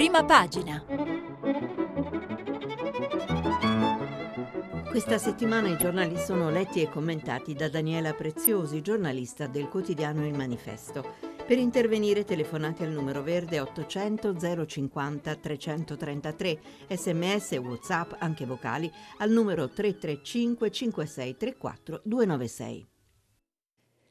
Prima pagina. Questa settimana i giornali sono letti e commentati da Daniela Preziosi, giornalista del quotidiano Il Manifesto. Per intervenire telefonate al numero verde 800 050 333, sms whatsapp anche vocali al numero 335 5634 296.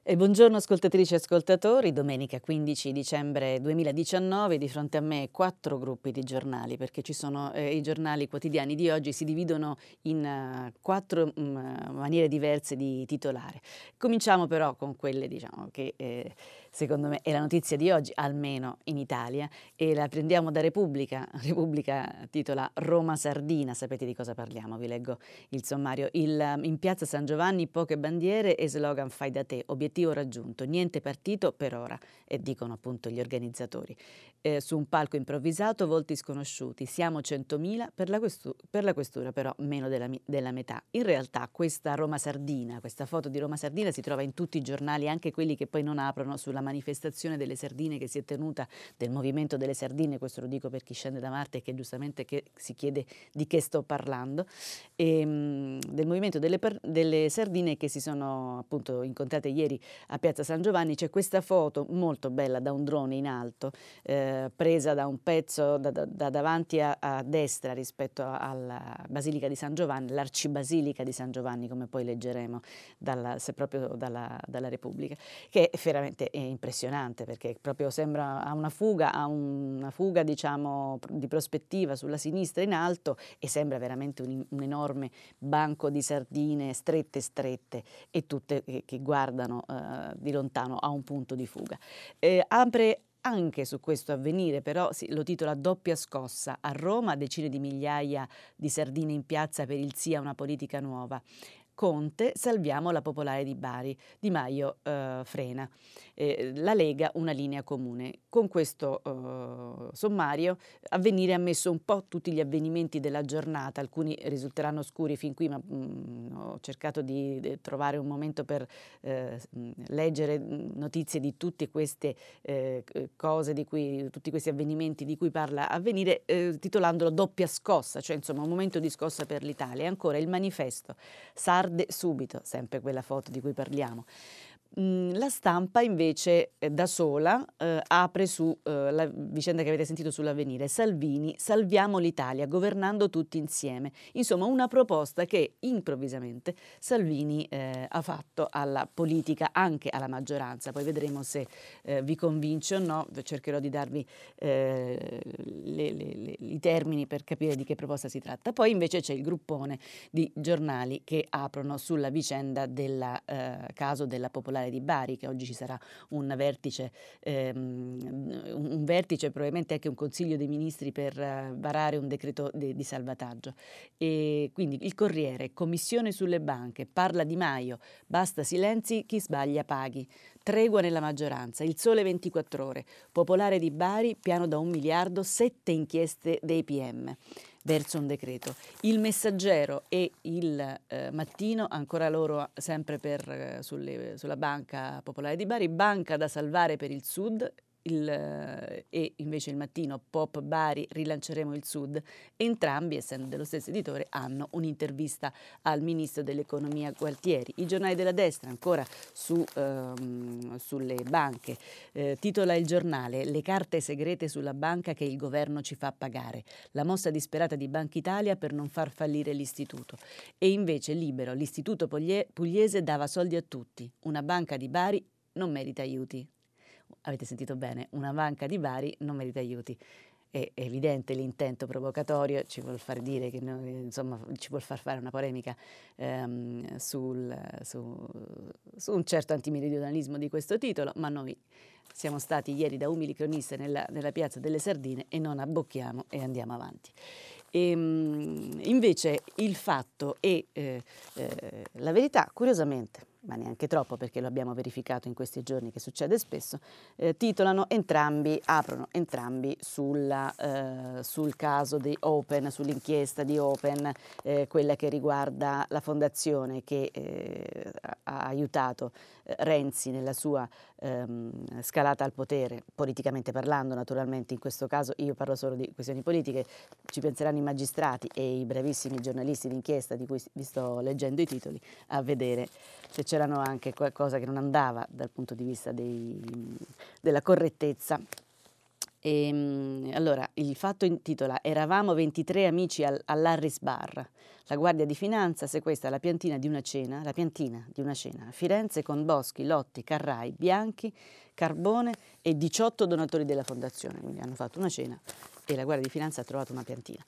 E buongiorno ascoltatrici e ascoltatori, domenica 15 dicembre 2019, di fronte a me quattro gruppi di giornali, perché sono eh, i giornali quotidiani di oggi si dividono in uh, quattro mh, mm, maniere diverse di titolare. Cominciamo però con quelle diciamo, che eh, secondo me è la notizia di oggi, almeno in Italia, e la prendiamo da Repubblica. Repubblica titola Roma Sardina, sapete di cosa parliamo, vi leggo il sommario. Il, in piazza San Giovanni poche bandiere e slogan fai da te, obiettivo raggiunto, niente partito per ora, e dicono appunto gli organizzatori. Eh, su un palco improvvisato, volti sconosciuti, siamo 100.000, per la, questu- per la questura però meno della, della metà. In realtà questa Roma Sardina, questa foto di Roma Sardina si trova in tutti i giornali, anche quelli che poi non aprono sulla la manifestazione delle sardine che si è tenuta, del movimento delle sardine, questo lo dico per chi scende da Marte e che giustamente che si chiede di che sto parlando, e, ehm, del movimento delle, delle, sardine che si sono appunto incontrate ieri a Piazza San Giovanni, c'è questa foto molto bella da un drone in alto, eh, presa da un pezzo da, da, da davanti a, a, destra rispetto alla Basilica di San Giovanni, l'arcibasilica di San Giovanni, come poi leggeremo dalla, proprio dalla, dalla Repubblica, che è veramente è impressionante perché proprio sembra a una fuga, ha una fuga diciamo di prospettiva sulla sinistra in alto e sembra veramente un, un enorme banco di sardine strette strette e tutte che, che guardano eh, di lontano a un punto di fuga. Eh, apre anche su questo avvenire, però sì, lo titola Doppia scossa. A Roma decine di migliaia di sardine in piazza per il sì a una politica nuova. Conte, salviamo la popolare di Bari, Di Maio eh, frena, eh, la Lega una linea comune. Con questo eh, sommario avvenire ha messo un po' tutti gli avvenimenti della giornata, alcuni risulteranno scuri fin qui, ma mh, mm, ho cercato di, di, trovare un momento per eh, leggere notizie di tutte queste eh, cose, di cui, tutti questi avvenimenti di cui parla avvenire, eh, titolandolo doppia scossa, cioè insomma un momento di scossa per l'Italia. E ancora il manifesto. Sar arde subito, sempre quella foto di cui parliamo. La stampa invece eh, da sola eh, apre su eh, vicenda che avete sentito sull'avvenire, Salvini, salviamo l'Italia, governando tutti insieme. Insomma, una proposta che improvvisamente Salvini eh, ha fatto alla politica, anche alla maggioranza. Poi vedremo se eh, vi convince o no, cercherò di darvi eh, le, le, le, i termini per capire di che proposta si tratta. Poi invece c'è il gruppone di giornali che aprono sulla vicenda del caso della popolazione Popolare di Bari, che oggi ci sarà un vertice, ehm, un vertice probabilmente anche un Consiglio dei Ministri per uh, varare un decreto de, di salvataggio. E quindi il Corriere, Commissione sulle banche, parla di Maio, basta silenzi, chi sbaglia paghi. Tregua nella maggioranza, il sole 24 ore, Popolare di Bari, piano da un miliardo, sette inchieste dei PM verso un decreto. Il messaggero e il eh, mattino, ancora loro sempre per, eh, sulle, sulla Banca Popolare di Bari, banca da salvare per il Sud, il, e invece il mattino Pop Bari rilanceremo il Sud, entrambi, essendo dello stesso editore, hanno un'intervista al ministro dell'economia Gualtieri. I giornali della destra ancora su, ehm, sulle banche, eh, titola il giornale Le carte segrete sulla banca che il governo ci fa pagare, la mossa disperata di Banca Italia per non far fallire l'istituto. E invece libero, l'istituto pugliese dava soldi a tutti, una banca di Bari non merita aiuti avete sentito bene, una banca di Bari non merita aiuti. È evidente l'intento provocatorio, ci vuol far dire che noi, insomma, ci vuol far fare una polemica ehm, sul, su, su, un certo antimeridionalismo di questo titolo, ma noi siamo stati ieri da umili croniste nella, nella piazza delle Sardine e non abbocchiamo e andiamo avanti. E, ehm, invece il fatto e eh, eh, la verità, curiosamente, ma neanche troppo perché lo abbiamo verificato in questi giorni che succede spesso, eh, titolano entrambi, aprono entrambi sulla, eh, sul caso di Open, sull'inchiesta di Open, eh, quella che riguarda la fondazione che eh, ha aiutato Renzi nella sua ehm, scalata al potere, politicamente parlando naturalmente, in questo caso io parlo solo di questioni politiche, ci penseranno i magistrati e i bravissimi giornalisti d'inchiesta di cui vi sto leggendo i titoli a vedere se c'erano anche qualcosa che non andava dal punto di vista dei, della correttezza e, ehm, allora, il fatto intitola Eravamo 23 amici al, all'Harris Bar. La Guardia di Finanza sequestra la piantina di una cena, la piantina di una cena a Firenze con Boschi, Lotti, Carrai, Bianchi, Carbone e 18 donatori della fondazione. Quindi hanno fatto una cena e la Guardia di Finanza ha trovato una piantina.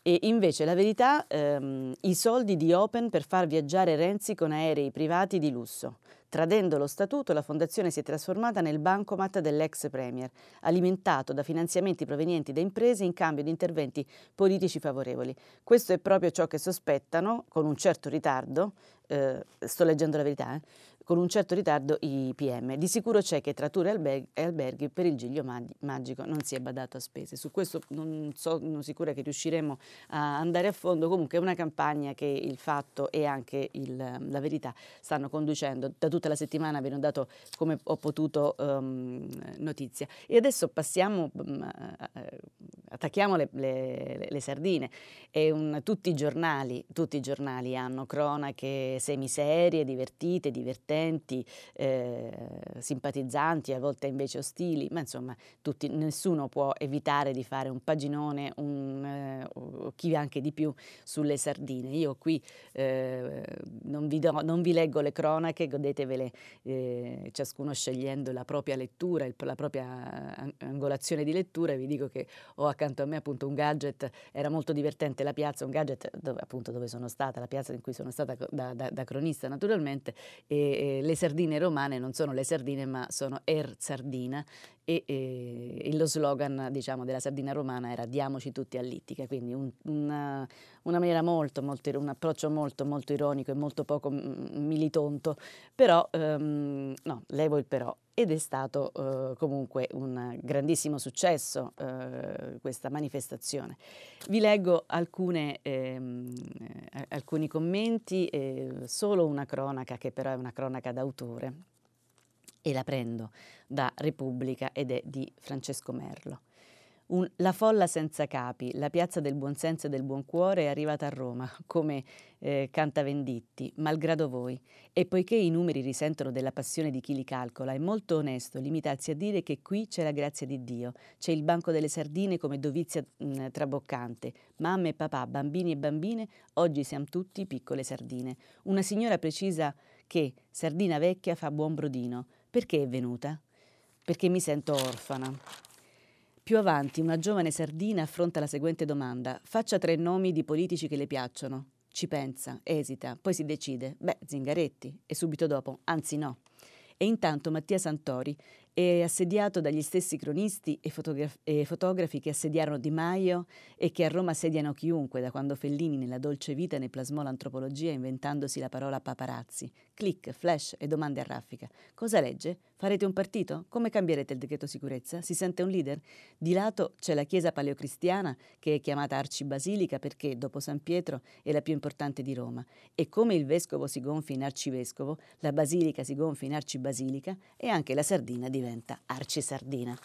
E invece la verità, ehm, i soldi di Open per far viaggiare Renzi con aerei privati di lusso. Tradendo lo statuto, la fondazione si è trasformata nel bancomat dell'ex premier, alimentato da finanziamenti provenienti da imprese in cambio di interventi politici favorevoli. Questo è proprio ciò che sospettano, con un certo ritardo, eh, sto leggendo la verità, eh, con un certo ritardo i PM. Di sicuro c'è che tra tour e alberghi per il Giglio Magico non si è badato a spese. Su questo non sono sicura che riusciremo a andare a fondo. Comunque è una campagna che il fatto e anche il, la verità stanno conducendo. Da tutta la settimana vi ho dato come ho potuto um, notizia. E adesso passiamo, um, attacchiamo le, le, le sardine. Un, tutti, i giornali, tutti i giornali hanno cronache semiserie, divertite, divertenti divertenti, eh, simpatizzanti, a volte invece ostili, ma insomma tutti, nessuno può evitare di fare un paginone, un, eh, o chi anche di più, sulle sardine. Io qui eh, non, vi do, non, vi leggo le cronache, godetevele eh, ciascuno scegliendo la propria lettura, il, la propria angolazione di lettura, vi dico che ho accanto a me appunto un gadget, era molto divertente la piazza, un gadget dove, appunto dove sono stata, la piazza in cui sono stata da, da, da cronista naturalmente, e, le sardine romane non sono le sardine ma sono Air Sardina e, e lo slogan diciamo, della sardina romana era diamoci tutti all'ittica, quindi un, una, una, maniera molto, molto, un approccio molto, molto ironico e molto poco militonto, però, um, no, levo il però, ed è stato uh, comunque un grandissimo successo uh, questa manifestazione. Vi leggo alcune, ehm, alcuni commenti, eh, solo una cronaca che però è una cronaca d'autore e la prendo da Repubblica ed è di Francesco Merlo. Un, la folla senza capi, la piazza del buonsenso e del buon cuore è arrivata a Roma, come eh, canta Venditti, malgrado voi. E poiché i numeri risentono della passione di chi li calcola, è molto onesto limitarsi a dire che qui c'è la grazia di Dio, c'è il banco delle sardine come dovizia mh, traboccante, mamme e papà, bambini e bambine, oggi siamo tutti piccole sardine. Una signora precisa che sardina vecchia fa buon brodino. Perché è venuta? Perché mi sento orfana. Più avanti una giovane sardina affronta la seguente domanda. Faccia tre nomi di politici che le piacciono. Ci pensa, esita, poi si decide. Beh, Zingaretti. E subito dopo, anzi no. E intanto Mattia Santori è assediato dagli stessi cronisti e, fotograf- e, fotografi che assediarono Di Maio e che a Roma assediano chiunque, da quando Fellini nella dolce vita ne plasmò l'antropologia inventandosi la parola paparazzi. Click, flash e domande a raffica. Cosa legge? Farete un partito? Come cambierete il decreto sicurezza? Si sente un leader? Di lato c'è la chiesa paleocristiana che è chiamata arcibasilica perché, dopo San Pietro, è la più importante di Roma. E come il vescovo si gonfia in arcivescovo, la basilica si gonfia in arcibasilica e anche la sardina diventa Arcisardina.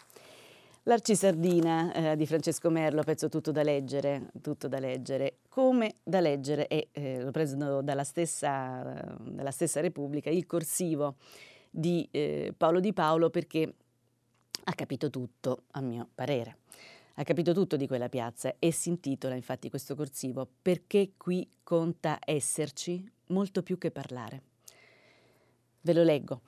L'Arcisardina eh, di Francesco Merlo, pezzo tutto da leggere, tutto da leggere, come da leggere, e eh, lo prendo dalla stessa, dalla stessa Repubblica, il corsivo di eh, Paolo Di Paolo perché ha capito tutto, a mio parere. Ha capito tutto di quella piazza e si intitola infatti questo corsivo Perché qui conta esserci molto più che parlare. Ve lo leggo.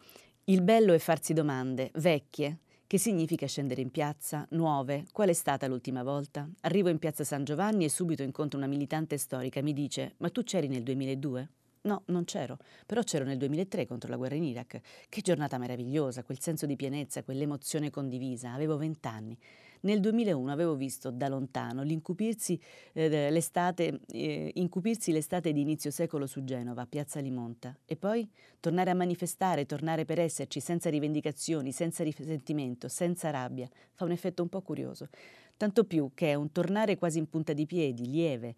Il bello è farsi domande, vecchie. Che significa scendere in piazza? Nuove? Qual è stata l'ultima volta? Arrivo in piazza San Giovanni e subito incontro una militante storica. Mi dice: Ma tu c'eri nel 2002? No, non c'ero, però c'ero nel 2003 contro la guerra in Iraq. Che giornata meravigliosa, quel senso di pienezza, quell'emozione condivisa. Avevo vent'anni. Nel 2001 avevo visto da lontano l'incupirsi, eh, l'estate, eh, incupirsi l'estate di inizio secolo su Genova, piazza Limonta, e poi tornare a manifestare, tornare per esserci, senza rivendicazioni, senza risentimento, senza rabbia. Fa un effetto un po' curioso. Tanto più che è un tornare quasi in punta di piedi, lieve,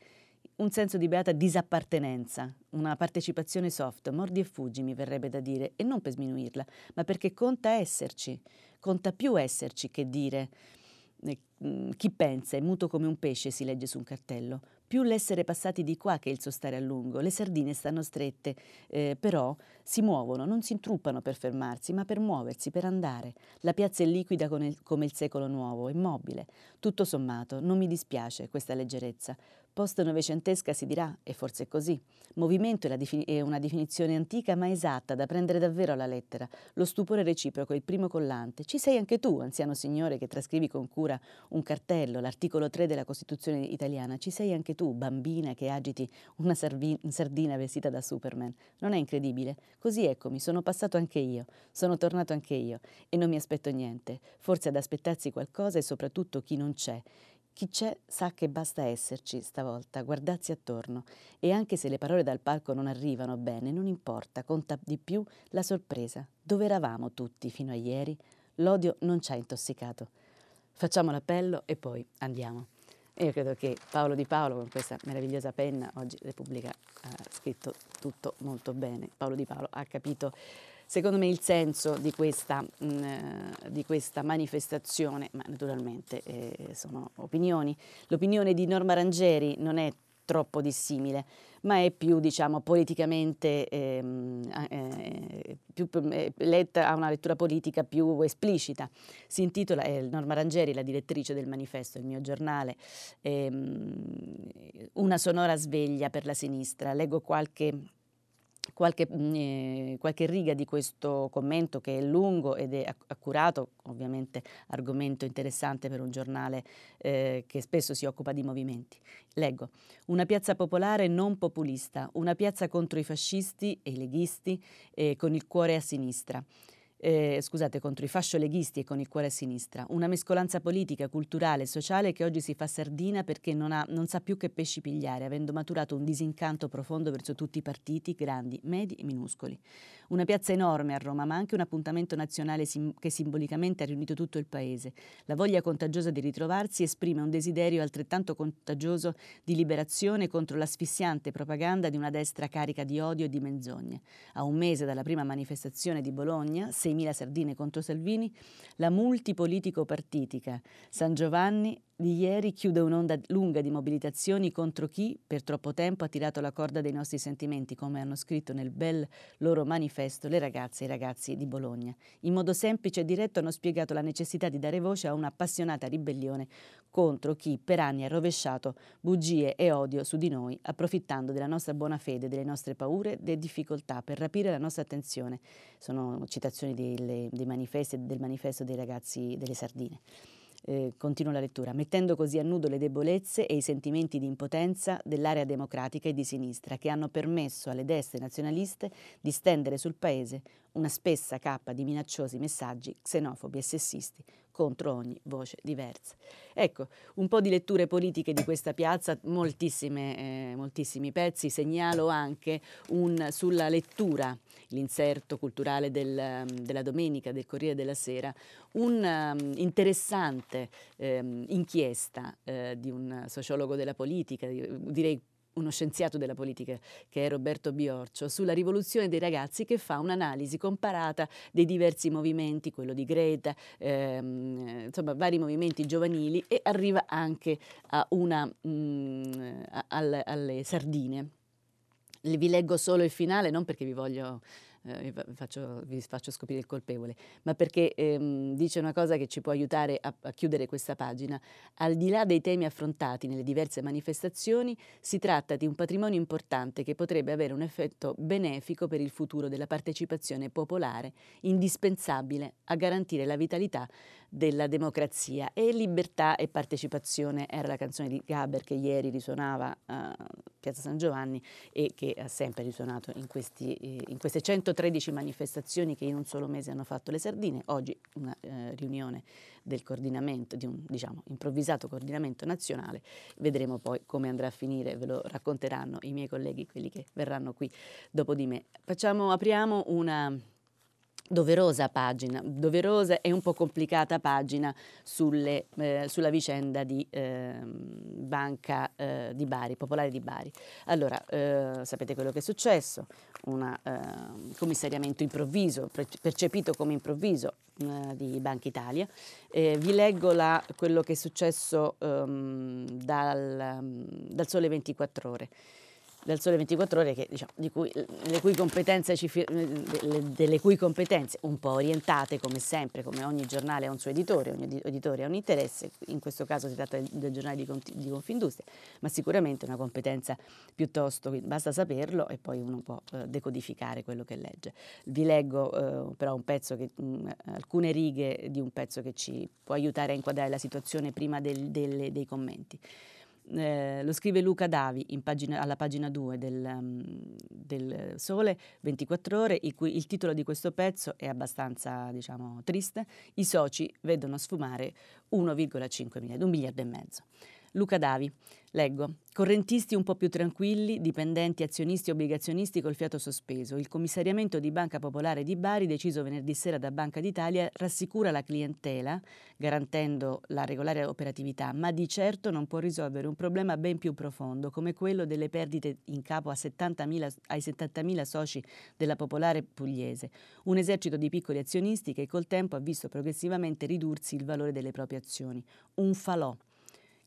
un senso di beata disappartenenza, una partecipazione soft, mordi e fuggi mi verrebbe da dire, e non per sminuirla, ma perché conta esserci, conta più esserci che dire eh, mm, chi pensa è muto come un pesce si legge su un cartello, più l'essere passati di qua che il suo stare a lungo. Le sardine stanno strette, eh, però si muovono, non si intruppano per fermarsi, ma per muoversi, per andare. La piazza è liquida come il, come il secolo nuovo, immobile. Tutto sommato, non mi dispiace questa leggerezza. Post-novecentesca si dirà, e forse è così. Movimento è, è, una definizione antica ma esatta, da prendere davvero alla lettera. Lo stupore reciproco, il primo collante. Ci sei anche tu, anziano signore, che trascrivi con cura un cartello, l'articolo 3 della Costituzione italiana. Ci sei anche tu, bambina, che agiti una sardina vestita da Superman. Non è incredibile? Così eccomi, sono passato anche io, sono tornato anche io, e non mi aspetto niente. Forse ad aspettarsi qualcosa e soprattutto chi non c'è chi c'è sa che basta esserci stavolta, guardarsi attorno e anche se le parole dal palco non arrivano bene, non importa, conta di più la sorpresa. Dove eravamo tutti fino a ieri? L'odio non ci ha intossicato. Facciamo l'appello e poi andiamo. io credo che Paolo Di Paolo con questa meravigliosa penna, oggi Repubblica ha scritto tutto molto bene. Paolo Di Paolo ha capito secondo me il senso di questa, mh, mm, di questa manifestazione, ma naturalmente eh, sono opinioni. L'opinione di Norma Rangeri non è troppo dissimile, ma è più diciamo, politicamente ehm, eh, più, eh, letta, ha una lettura politica più esplicita. Si intitola, Norma Rangeri, la direttrice del manifesto, il mio giornale, ehm, Una sonora sveglia per la sinistra. Leggo qualche Qualche, mm, eh, qualche, riga di questo commento che è lungo ed è accurato, ovviamente argomento interessante per un giornale eh, che spesso si occupa di movimenti. Leggo, una piazza popolare non populista, una piazza contro i fascisti e i leghisti eh, con il cuore a sinistra eh, scusate, contro i fascioleghisti e con il cuore a sinistra, una mescolanza politica, culturale e sociale che oggi si fa sardina perché non, ha, non, sa più che pesci pigliare, avendo maturato un disincanto profondo verso tutti i partiti, grandi, medi e minuscoli. Una piazza enorme a Roma, ma anche un appuntamento nazionale sim- che simbolicamente ha riunito tutto il paese. La voglia contagiosa di ritrovarsi esprime un desiderio altrettanto contagioso di liberazione contro l'asfissiante propaganda di una destra carica di odio e di menzogne. A un mese dalla prima manifestazione di Bologna, 6.000 sardine contro Salvini, la multipolitico-partitica San Giovanni di ieri chiude un'onda lunga di mobilitazioni contro chi per troppo tempo ha tirato la corda dei nostri sentimenti, come hanno scritto nel bel loro manifesto le ragazze e i ragazzi di Bologna. In modo semplice e diretto hanno spiegato la necessità di dare voce a un'appassionata ribellione contro chi per anni ha rovesciato bugie e odio su di noi, approfittando della nostra buona fede, delle nostre paure, delle difficoltà per rapire la nostra attenzione. Sono citazioni dei, dei manifesti, del manifesto dei ragazzi delle sardine eh, continuo la lettura, mettendo così a nudo le debolezze e i sentimenti di impotenza dell'area democratica e di sinistra che hanno permesso alle destre nazionaliste di stendere sul paese una spessa cappa di minacciosi messaggi xenofobi e sessisti contro ogni voce diversa. Ecco, un po' di letture politiche di questa piazza, eh, moltissimi pezzi, segnalo anche un, sulla lettura, l'inserto culturale del, della domenica del Corriere della Sera, un'interessante um, um, inchiesta uh, di un sociologo della politica, direi uno scienziato della politica che è Roberto Biorcio, sulla rivoluzione dei ragazzi che fa un'analisi comparata dei diversi movimenti, quello di Greta, ehm, insomma vari movimenti giovanili e arriva anche una, mh, mm, a, alle, alle sardine. Vi leggo solo il finale, non perché vi voglio eh, faccio, vi faccio scoprire il colpevole, ma perché ehm, dice una cosa che ci può aiutare a, a, chiudere questa pagina. Al di là dei temi affrontati nelle diverse manifestazioni, si tratta di un patrimonio importante che potrebbe avere un effetto benefico per il futuro della partecipazione popolare, indispensabile a garantire la vitalità della democrazia. E libertà e partecipazione era la canzone di Gaber che ieri risuonava a Piazza San Giovanni e che ha sempre risuonato in, questi, eh, in queste 113 manifestazioni che in un solo mese hanno fatto le sardine, oggi una eh, riunione del coordinamento, di un diciamo, improvvisato coordinamento nazionale, vedremo poi come andrà a finire, ve lo racconteranno i miei colleghi, quelli che verranno qui dopo di me. Facciamo, apriamo una doverosa pagina, doverosa e un po' complicata pagina sulle, eh, sulla vicenda di eh, Banca eh, di Bari, Popolare di Bari. Allora, eh, sapete quello che è successo, un ehm, commissariamento improvviso, percepito come improvviso eh, di Banca Italia. Vi leggo la, quello che è successo um, dal, dal Sole 24 Ore del Sole 24 Ore, che, diciamo, cui, cui ci, delle cui competenze, un po' orientate come sempre, come ogni giornale ha un suo editore, ogni editore ha un interesse, in questo caso si tratta del, giornale di, di, Confindustria, ma sicuramente una competenza piuttosto, basta saperlo e poi uno può eh, decodificare quello che legge. Vi leggo eh, però che, mh, alcune righe di un pezzo che ci può aiutare a inquadrare la situazione prima del, delle, dei commenti. Eh, lo scrive Luca Davi pagina, alla pagina 2 del, um, del, Sole 24 ore, cui, il titolo di questo pezzo è abbastanza diciamo, triste. I soci vedono sfumare 1,5 miliardi, un miliardo e mezzo. Luca Davi, leggo, correntisti un po' più tranquilli, dipendenti, azionisti obbligazionisti col fiato sospeso. Il commissariamento di Banca Popolare di Bari, deciso venerdì sera da Banca d'Italia, rassicura la clientela, garantendo la regolare operatività, ma di certo non può risolvere un problema ben più profondo, come quello delle perdite in capo 70.000, ai 70.000 soci della Popolare Pugliese, un esercito di piccoli azionisti che col tempo ha visto progressivamente ridursi il valore delle proprie azioni. Un falò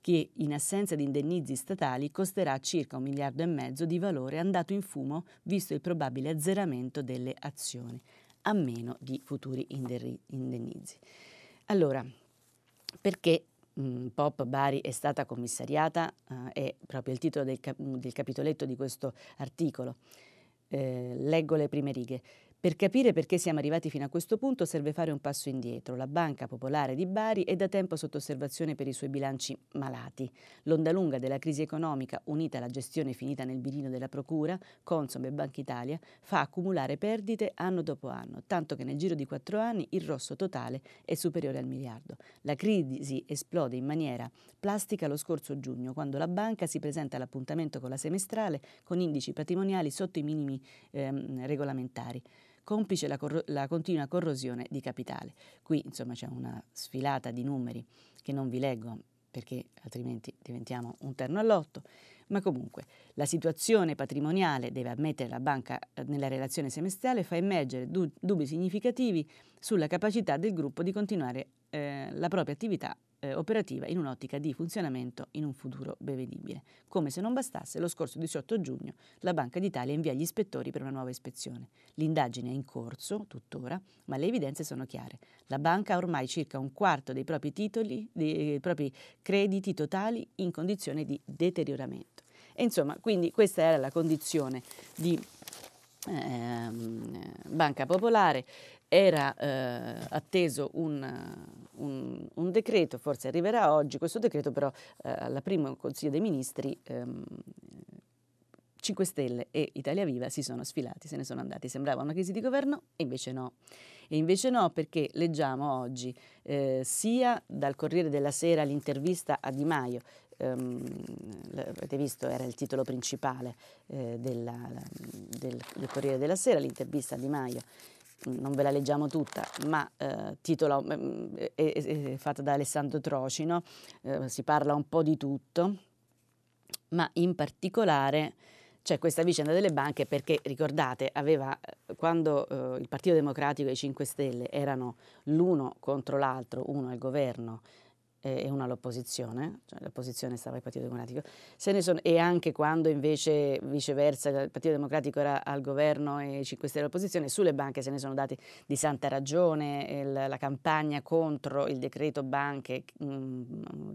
che in assenza di indennizi statali costerà circa un miliardo e mezzo di valore andato in fumo visto il probabile azzeramento delle azioni, a meno di futuri indennizi. Allora, perché mh, Pop Bari è stata commissariata? Eh, è proprio il titolo del, cap- del capitoletto di questo articolo. Eh, leggo le prime righe. Per capire perché siamo arrivati fino a questo punto serve fare un passo indietro. La Banca Popolare di Bari è da tempo sotto osservazione per i suoi bilanci malati. L'onda lunga della crisi economica, unita alla gestione finita nel birino della Procura, Consom e Banca Italia, fa accumulare perdite anno dopo anno, tanto che nel giro di quattro anni il rosso totale è superiore al miliardo. La crisi esplode in maniera plastica lo scorso giugno, quando la banca si presenta all'appuntamento con la semestrale con indici patrimoniali sotto i minimi ehm, regolamentari complice la, corro- la, continua corrosione di capitale. Qui insomma c'è una sfilata di numeri che non vi leggo perché altrimenti diventiamo un terno all'otto, ma comunque la situazione patrimoniale deve ammettere la banca eh, nella relazione semestrale fa emergere du- dubbi significativi sulla capacità del gruppo di continuare eh, la propria attività eh, operativa in un'ottica di funzionamento in un futuro prevedibile. Come se non bastasse, lo scorso 18 giugno la Banca d'Italia invia gli ispettori per una nuova ispezione. L'indagine è in corso, tuttora, ma le evidenze sono chiare. La banca ha ormai circa un quarto dei propri titoli, dei propri crediti totali in condizione di deterioramento. E insomma, quindi questa era la condizione di ehm, Banca Popolare era eh, atteso un, un, un, decreto, forse arriverà oggi, questo decreto però eh, alla prima Consiglio dei Ministri ehm, 5 Stelle e Italia Viva si sono sfilati, se ne sono andati, sembrava una crisi di governo e invece no. E invece no perché leggiamo oggi eh, sia dal Corriere della Sera l'intervista a Di Maio, Um, avete visto, era il titolo principale eh, della, del, del, Corriere della Sera, l'intervista a Di Maio, non ve la leggiamo tutta, ma eh, titola, mm, è, è, è, fatta da Alessandro Trocino, eh, si parla un po' di tutto, ma in particolare c'è questa vicenda delle banche perché ricordate, aveva, eh, quando eh, il Partito Democratico e i 5 Stelle erano l'uno contro l'altro, uno al governo e una all'opposizione, cioè l'opposizione stava al Partito Democratico, sono, e anche quando invece viceversa il Partito Democratico era al governo e i 5 Stelle all'opposizione, sulle banche se ne sono dati di santa ragione, il, la campagna contro il decreto banche mh,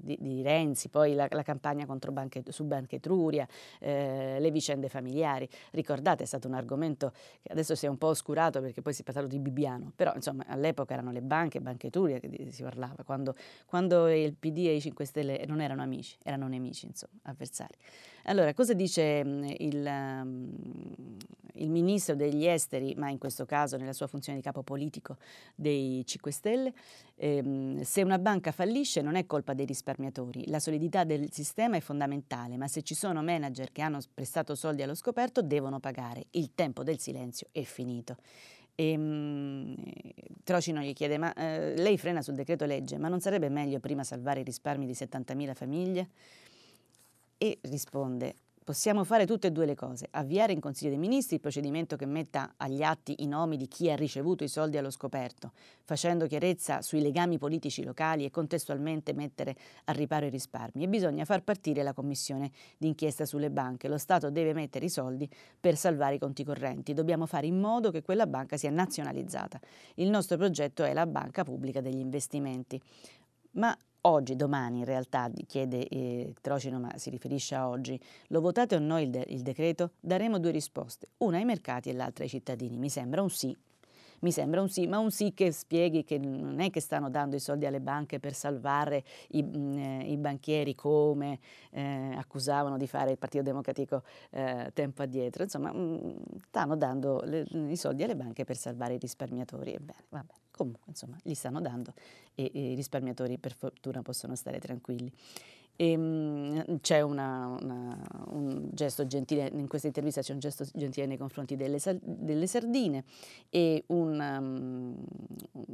di, di, Renzi, poi la, la campagna banche, su Banca Etruria, eh, le vicende familiari, ricordate è stato un argomento che adesso si è un po' oscurato perché poi si è parlato di Bibbiano, però insomma all'epoca erano le banche, Banca Etruria che si parlava, quando, quando il PD e i 5 Stelle non erano amici, erano nemici, insomma, avversari. Allora, cosa dice mm, il, um, il, ministro degli esteri, ma in questo caso nella sua funzione di capo politico dei 5 Stelle? Eh, se una banca fallisce non è colpa dei risparmiatori, la solidità del sistema è fondamentale, ma se ci sono manager che hanno prestato soldi allo scoperto devono pagare, il tempo del silenzio è finito. E, mh, Trocino gli chiede, ma eh, lei frena sul decreto legge, ma non sarebbe meglio prima salvare i risparmi di 70.000 famiglie? E risponde, Possiamo fare tutte e due le cose, avviare in Consiglio dei Ministri il procedimento che metta agli atti i nomi di chi ha ricevuto i soldi allo scoperto, facendo chiarezza sui legami politici locali e contestualmente mettere a riparo i risparmi. E bisogna far partire la commissione d'inchiesta sulle banche. Lo Stato deve mettere i soldi per salvare i conti correnti. Dobbiamo fare in modo che quella banca sia nazionalizzata. Il nostro progetto è la banca pubblica degli investimenti. Ma oggi, domani in realtà, chiede eh, Trocino, ma si riferisce a oggi, lo votate o no il, de- il decreto? Daremo due risposte, una ai mercati e l'altra ai cittadini. Mi sembra un sì mi sembra un sì, ma un sì che spieghi che non è che stanno dando i soldi alle banche per salvare i, mh, mm, eh, i banchieri come eh, accusavano di fare il Partito Democratico eh, tempo addietro, insomma mh, mm, stanno dando le, i soldi alle banche per salvare i risparmiatori. Ebbene, vabbè, comunque insomma li stanno dando e, e i risparmiatori per fortuna possono stare tranquilli. E, ehm, mh, c'è una, una, un gesto gentile, in questa intervista c'è un gesto gentile nei confronti delle, delle sardine e um,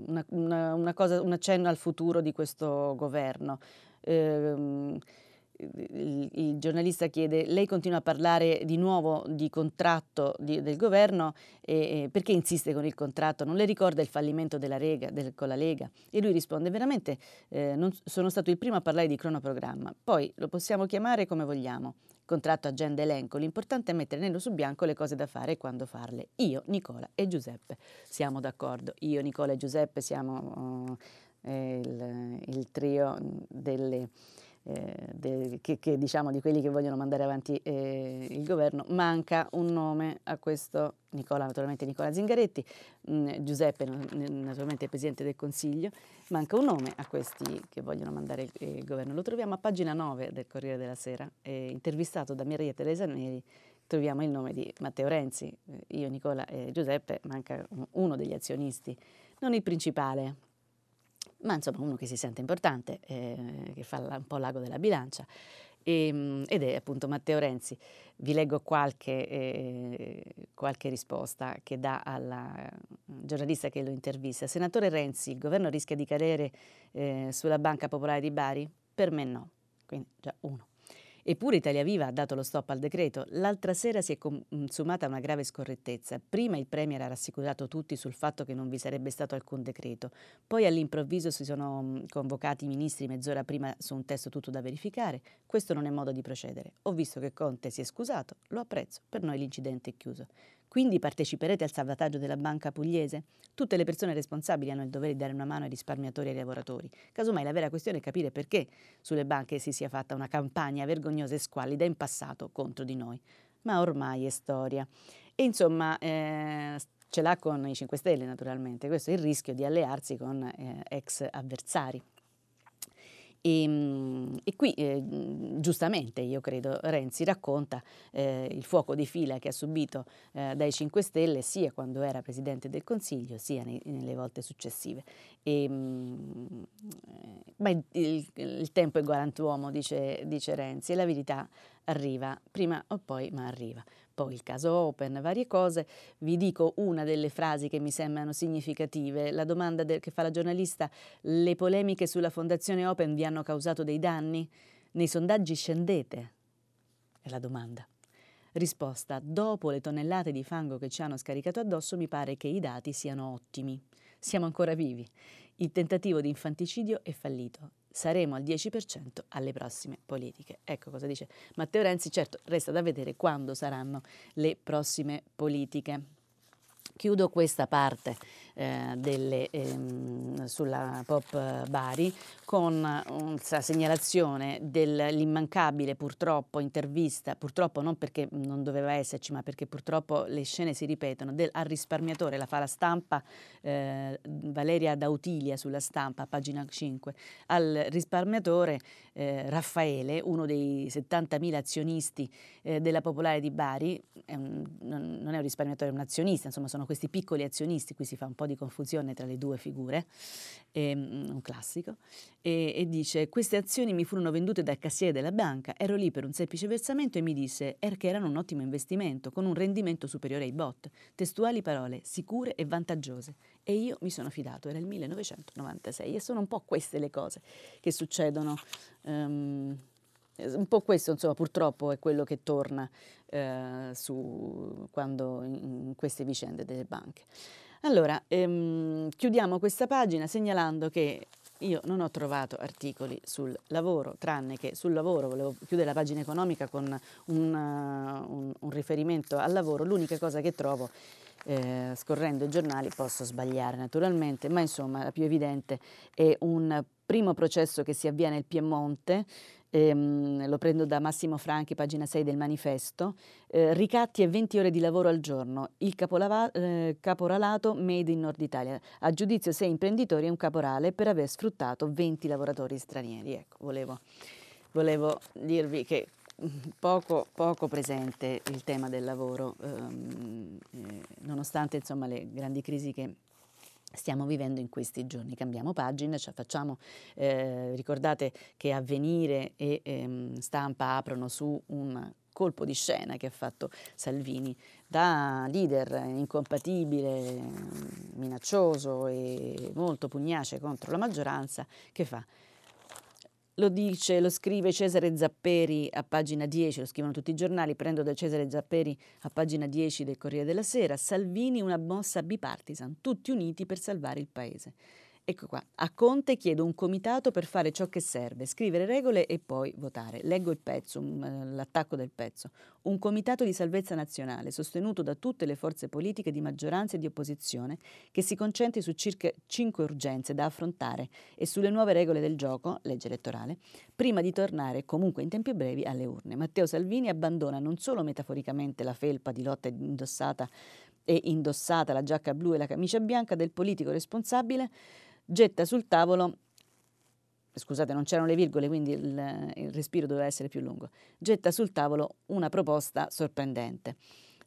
una, una, cosa, un accenno al futuro di questo governo. Eh, il, il, giornalista chiede, lei continua a parlare di nuovo di contratto di, del governo, e, e perché insiste con il contratto? Non le ricorda il fallimento della Lega, del, con la Lega? E lui risponde, veramente eh, non, sono stato il primo a parlare di cronoprogramma, poi lo possiamo chiamare come vogliamo, contratto, agenda, elenco, l'importante è mettere nero su bianco le cose da fare e quando farle. Io, Nicola e Giuseppe siamo d'accordo, io, Nicola e Giuseppe siamo uh, il, il trio delle eh, de, che, che, diciamo di quelli che vogliono mandare avanti eh, il governo, manca un nome a questo, Nicola naturalmente Nicola Zingaretti, mh, mm, Giuseppe naturalmente Presidente del Consiglio, manca un nome a questi che vogliono mandare il, il governo. Lo troviamo a pagina 9 del Corriere della Sera, eh, intervistato da Maria Teresa Neri, troviamo il nome di Matteo Renzi, eh, io Nicola e Giuseppe, manca uno degli azionisti, non il principale, ma insomma uno che si sente importante, eh, che fa un po' l'ago della bilancia. E, ehm, ed è appunto Matteo Renzi. Vi leggo qualche, eh, qualche risposta che dà alla giornalista che lo intervista. Senatore Renzi, il governo rischia di cadere eh, sulla Banca Popolare di Bari? Per me no. Quindi già uno. Eppure Italia Viva ha dato lo stop al decreto. L'altra sera si è consumata una grave scorrettezza. Prima il Premier ha rassicurato tutti sul fatto che non vi sarebbe stato alcun decreto. Poi all'improvviso si sono convocati i ministri mezz'ora prima su un testo tutto da verificare. Questo non è modo di procedere. Ho visto che Conte si è scusato, lo apprezzo. Per noi l'incidente è chiuso. Quindi parteciperete al salvataggio della banca pugliese? Tutte le persone responsabili hanno il dovere di dare una mano ai risparmiatori e ai lavoratori. Casomai la vera questione è capire perché sulle banche si sia fatta una campagna vergognosa e squallida in passato contro di noi. Ma ormai è storia. E insomma, eh, ce l'ha con i 5 Stelle naturalmente. Questo è il rischio di allearsi con eh, ex avversari. E, ehm, e qui eh, giustamente io credo Renzi racconta eh, il fuoco di fila che ha subito eh, dai 5 Stelle sia quando era Presidente del Consiglio sia nei, nelle volte successive. E, ehm, ma il, il, il, tempo è galantuomo, dice, dice Renzi, e la verità arriva prima o poi, ma arriva poi il caso Open, varie cose. Vi dico una delle frasi che mi sembrano significative. La domanda che fa la giornalista, le polemiche sulla fondazione Open vi hanno causato dei danni? Nei sondaggi scendete? È la domanda. Risposta, dopo le tonnellate di fango che ci hanno scaricato addosso mi pare che i dati siano ottimi. Siamo ancora vivi. Il tentativo di infanticidio è fallito saremo al 10% alle prossime politiche. Ecco cosa dice Matteo Renzi, certo resta da vedere quando saranno le prossime politiche. Chiudo questa parte eh, delle, ehm, sulla Pop Bari con una segnalazione dell'immancabile purtroppo intervista, purtroppo non perché non doveva esserci, ma perché purtroppo le scene si ripetono, del, al risparmiatore, la fa la stampa eh, Valeria Dautilia sulla stampa, pagina 5, al risparmiatore eh, Raffaele, uno dei 70.000 azionisti eh, della Popolare di Bari, è un, non, è un risparmiatore, è un azionista, insomma sono sono questi piccoli azionisti, qui si fa un po' di confusione tra le due figure, ehm, un classico, e, e, dice queste azioni mi furono vendute dal cassiere della banca, ero lì per un semplice versamento e mi disse er che erano un ottimo investimento, con un rendimento superiore ai bot, testuali parole, sicure e vantaggiose. E io mi sono fidato, era il 1996 e sono un po' queste le cose che succedono. Um, un po' questo, insomma, purtroppo è quello che torna eh, su, quando in, queste vicende delle banche. Allora, ehm, chiudiamo questa pagina segnalando che io non ho trovato articoli sul lavoro, tranne che sul lavoro, volevo chiudere la pagina economica con un, uh, un, un riferimento al lavoro, l'unica cosa che trovo eh, scorrendo i giornali, posso sbagliare naturalmente, ma insomma la più evidente è un primo processo che si avvia nel Piemonte ehm, lo prendo da Massimo Franchi, pagina 6 del manifesto, eh, ricatti e 20 ore di lavoro al giorno, il eh, caporalato made in Nord Italia, a giudizio sei imprenditori e un caporale per aver sfruttato 20 lavoratori stranieri. Ecco, volevo, volevo dirvi che mm, poco, poco, presente il tema del lavoro, ehm, eh, nonostante insomma, le grandi crisi che stiamo vivendo in questi giorni. Cambiamo pagina, cioè facciamo, eh, ricordate che Avvenire e ehm, Stampa aprono su un colpo di scena che ha fatto Salvini da leader incompatibile, minaccioso e molto pugnace contro la maggioranza, che fa? Lo dice, lo scrive Cesare Zapperi a pagina 10, lo scrivono tutti i giornali, prendo da Cesare Zapperi a pagina 10 del Corriere della Sera, Salvini una mossa bipartisan, tutti uniti per salvare il paese. Ecco qua, a Conte chiedo un comitato per fare ciò che serve, scrivere regole e poi votare. Leggo il pezzo, l'attacco del pezzo. Un comitato di salvezza nazionale, sostenuto da tutte le forze politiche di maggioranza e di opposizione, che si concentri su circa cinque urgenze da affrontare e sulle nuove regole del gioco, legge elettorale, prima di tornare comunque in tempi brevi alle urne. Matteo Salvini abbandona non solo metaforicamente la felpa di lotta indossata e indossata la giacca blu e la camicia bianca del politico responsabile, getta sul tavolo scusate, non c'erano le virgole, quindi il, il, respiro doveva essere più lungo, getta sul tavolo una proposta sorprendente.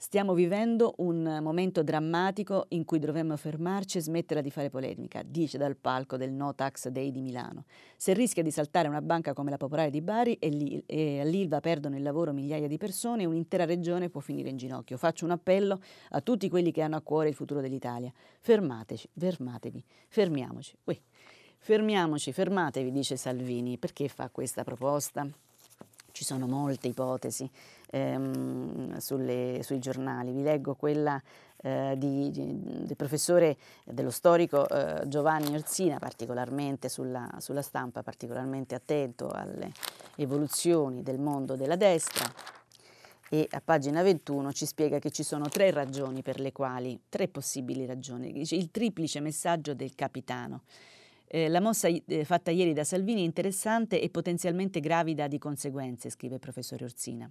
Stiamo vivendo un momento drammatico in cui dovremmo fermarci e smetterla di fare polemica, dice dal palco del No Tax Day di Milano. Se rischia di saltare una banca come la Popolare di Bari e, e all'Ilva perdono il lavoro migliaia di persone, un'intera regione può finire in ginocchio. Faccio un appello a tutti quelli che hanno a cuore il futuro dell'Italia. Fermateci, fermatevi, fermiamoci. Ui. Fermiamoci, fermatevi, dice Salvini. Perché fa questa proposta? Ci sono molte ipotesi ehm, sulle, sui giornali. Vi leggo quella eh, di, di, del professore, dello storico eh, Giovanni Orsina, particolarmente sulla, sulla stampa, particolarmente attento alle evoluzioni del mondo della destra e a pagina 21 ci spiega che ci sono tre ragioni per le quali, tre possibili ragioni, il triplice messaggio del capitano. Eh, la mossa eh, fatta ieri da Salvini è interessante e potenzialmente gravida di conseguenze, scrive il professore Orsina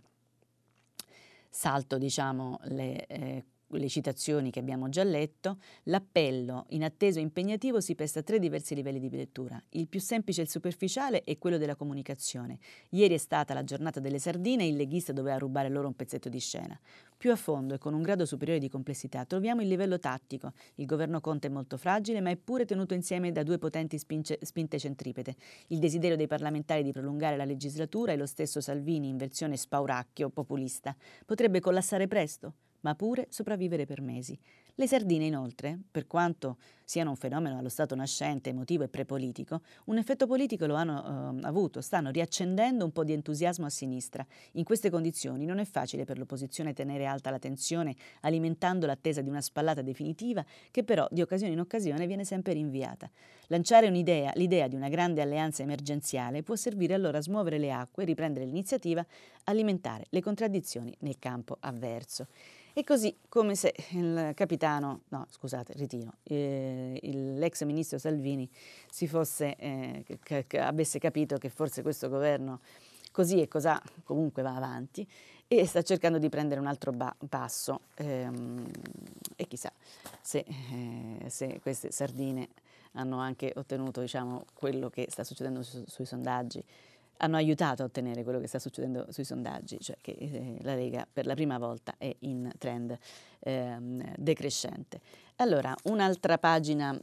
salto diciamo, le, eh, le citazioni che abbiamo già letto, l'appello inatteso e impegnativo si presta a tre diversi livelli di lettura. Il più semplice e il superficiale è quello della comunicazione. Ieri è stata la giornata delle sardine e il leghista doveva rubare loro un pezzetto di scena. Più a fondo e con un grado superiore di complessità troviamo il livello tattico. Il governo Conte è molto fragile, ma è pure tenuto insieme da due potenti spince, spinte centripete. Il desiderio dei parlamentari di prolungare la legislatura e lo stesso Salvini in versione spauracchio populista. Potrebbe collassare presto? Ma pure sopravvivere per mesi. Le sardine, inoltre, per quanto siano un fenomeno allo stato nascente, emotivo e prepolitico, un effetto politico lo hanno eh, avuto, stanno riaccendendo un po' di entusiasmo a sinistra. In queste condizioni non è facile per l'opposizione tenere alta la tensione, alimentando l'attesa di una spallata definitiva che però di occasione in occasione viene sempre rinviata. Lanciare un'idea, l'idea di una grande alleanza emergenziale può servire allora a smuovere le acque, riprendere l'iniziativa, alimentare le contraddizioni nel campo avverso. E così, come se il capitano, no scusate, ritiro, eh, l'ex ministro Salvini si fosse, eh, che, che avesse capito che forse questo governo così e cos'ha comunque va avanti e sta cercando di prendere un altro ba- passo ehm, e chissà se, eh, se, queste sardine hanno anche ottenuto diciamo, quello che sta succedendo su- sui sondaggi hanno aiutato a ottenere quello che sta succedendo sui sondaggi, cioè che eh, la Lega per la prima volta è in trend eh, decrescente. Allora, un'altra pagina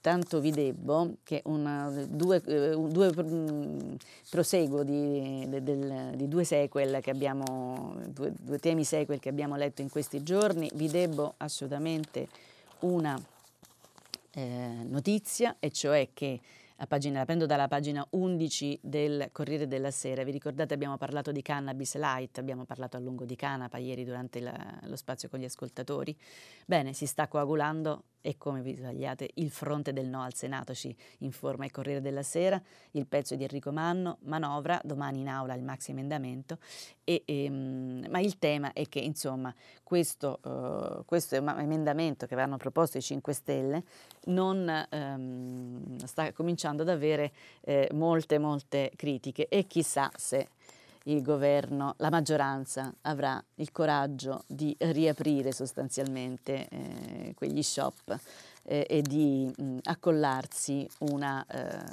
tanto vi debbo che una, due, eh, due mm, proseguo di, del, di, due sequel che abbiamo, due, due, temi sequel che abbiamo letto in questi giorni, vi debbo assolutamente una eh, notizia, e cioè che Pagina, la prendo dalla pagina 11 del Corriere della Sera. Vi ricordate abbiamo parlato di cannabis light, abbiamo parlato a lungo di canapa ieri durante la, lo spazio con gli ascoltatori. Bene, si sta coagulando e come vi sbagliate, il fronte del no al Senato ci informa il Corriere della Sera, il pezzo di Enrico Manno, manovra, domani in aula il maxi emendamento, e, e, ehm, ma il tema è che insomma questo, uh, questo emendamento che avevano proposto i 5 Stelle non um, sta cominciando ad avere eh, molte molte critiche e chissà se il governo, la maggioranza avrà il coraggio di riaprire sostanzialmente eh, quegli shop eh, e di mh, accollarsi una, eh,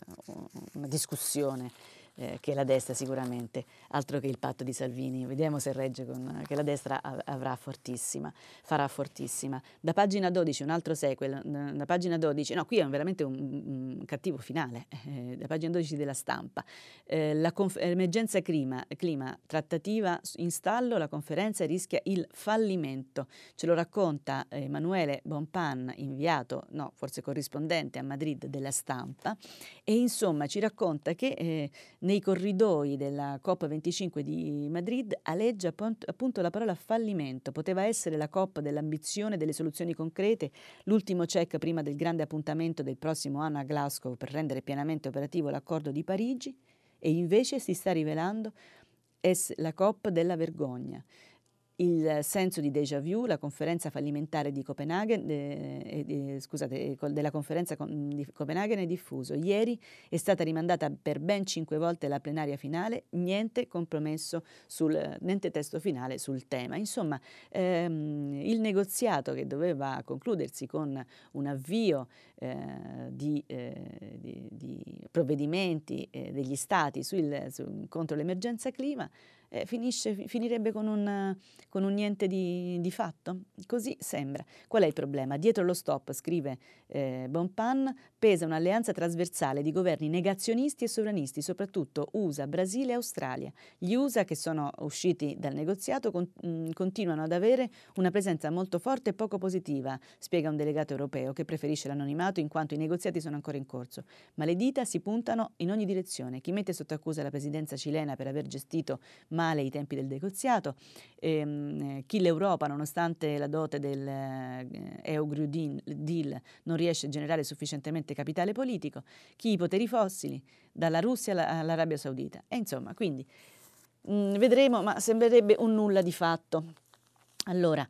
una discussione eh, che la destra sicuramente, altro che il patto di Salvini, vediamo se regge con, che la destra avrà fortissima, farà fortissima. Da pagina 12, un altro sequel, da pagina 12, no, qui è veramente un, un cattivo finale, eh, da pagina 12 della stampa, eh, la conf- emergenza clima, clima, trattativa in stallo, la conferenza rischia il fallimento, ce lo racconta Emanuele Bonpan, inviato, no, forse corrispondente a Madrid della stampa, e insomma ci racconta che eh, nei corridoi della COP25 di Madrid aleggia appunto la parola fallimento. Poteva essere la COP dell'ambizione, delle soluzioni concrete, l'ultimo check prima del grande appuntamento del prossimo anno a Glasgow per rendere pienamente operativo l'accordo di Parigi e invece si sta rivelando la COP della vergogna il senso di déjà vu, la conferenza fallimentare di Copenaghen, eh, eh, scusate, della conferenza di Copenaghen è diffuso. Ieri è stata rimandata per ben cinque volte la plenaria finale, niente compromesso sul, niente testo finale sul tema. Insomma, ehm, il negoziato che doveva concludersi con un avvio eh, di, eh, di, di, provvedimenti eh, degli stati sul, su, contro l'emergenza clima eh, finisce, finirebbe con un, con un niente di, di, fatto? Così sembra. Qual è il problema? Dietro lo stop, scrive eh, Bonpan, pesa un'alleanza trasversale di governi negazionisti e sovranisti, soprattutto USA, Brasile e Australia. Gli USA, che sono usciti dal negoziato, con, mh, mm, continuano ad avere una presenza molto forte e poco positiva, spiega un delegato europeo che preferisce l'anonimato in quanto i negoziati sono ancora in corso. Ma le dita si puntano in ogni direzione. Chi mette sotto accusa la presidenza cilena per aver gestito male i tempi del negoziato, ehm, chi l'Europa, nonostante la dote del eh, EU Deal, non riesce a generare sufficientemente capitale politico, chi i poteri fossili, dalla Russia all'Arabia Saudita. E insomma, quindi mh, mm, vedremo, ma sembrerebbe un nulla di fatto. Allora,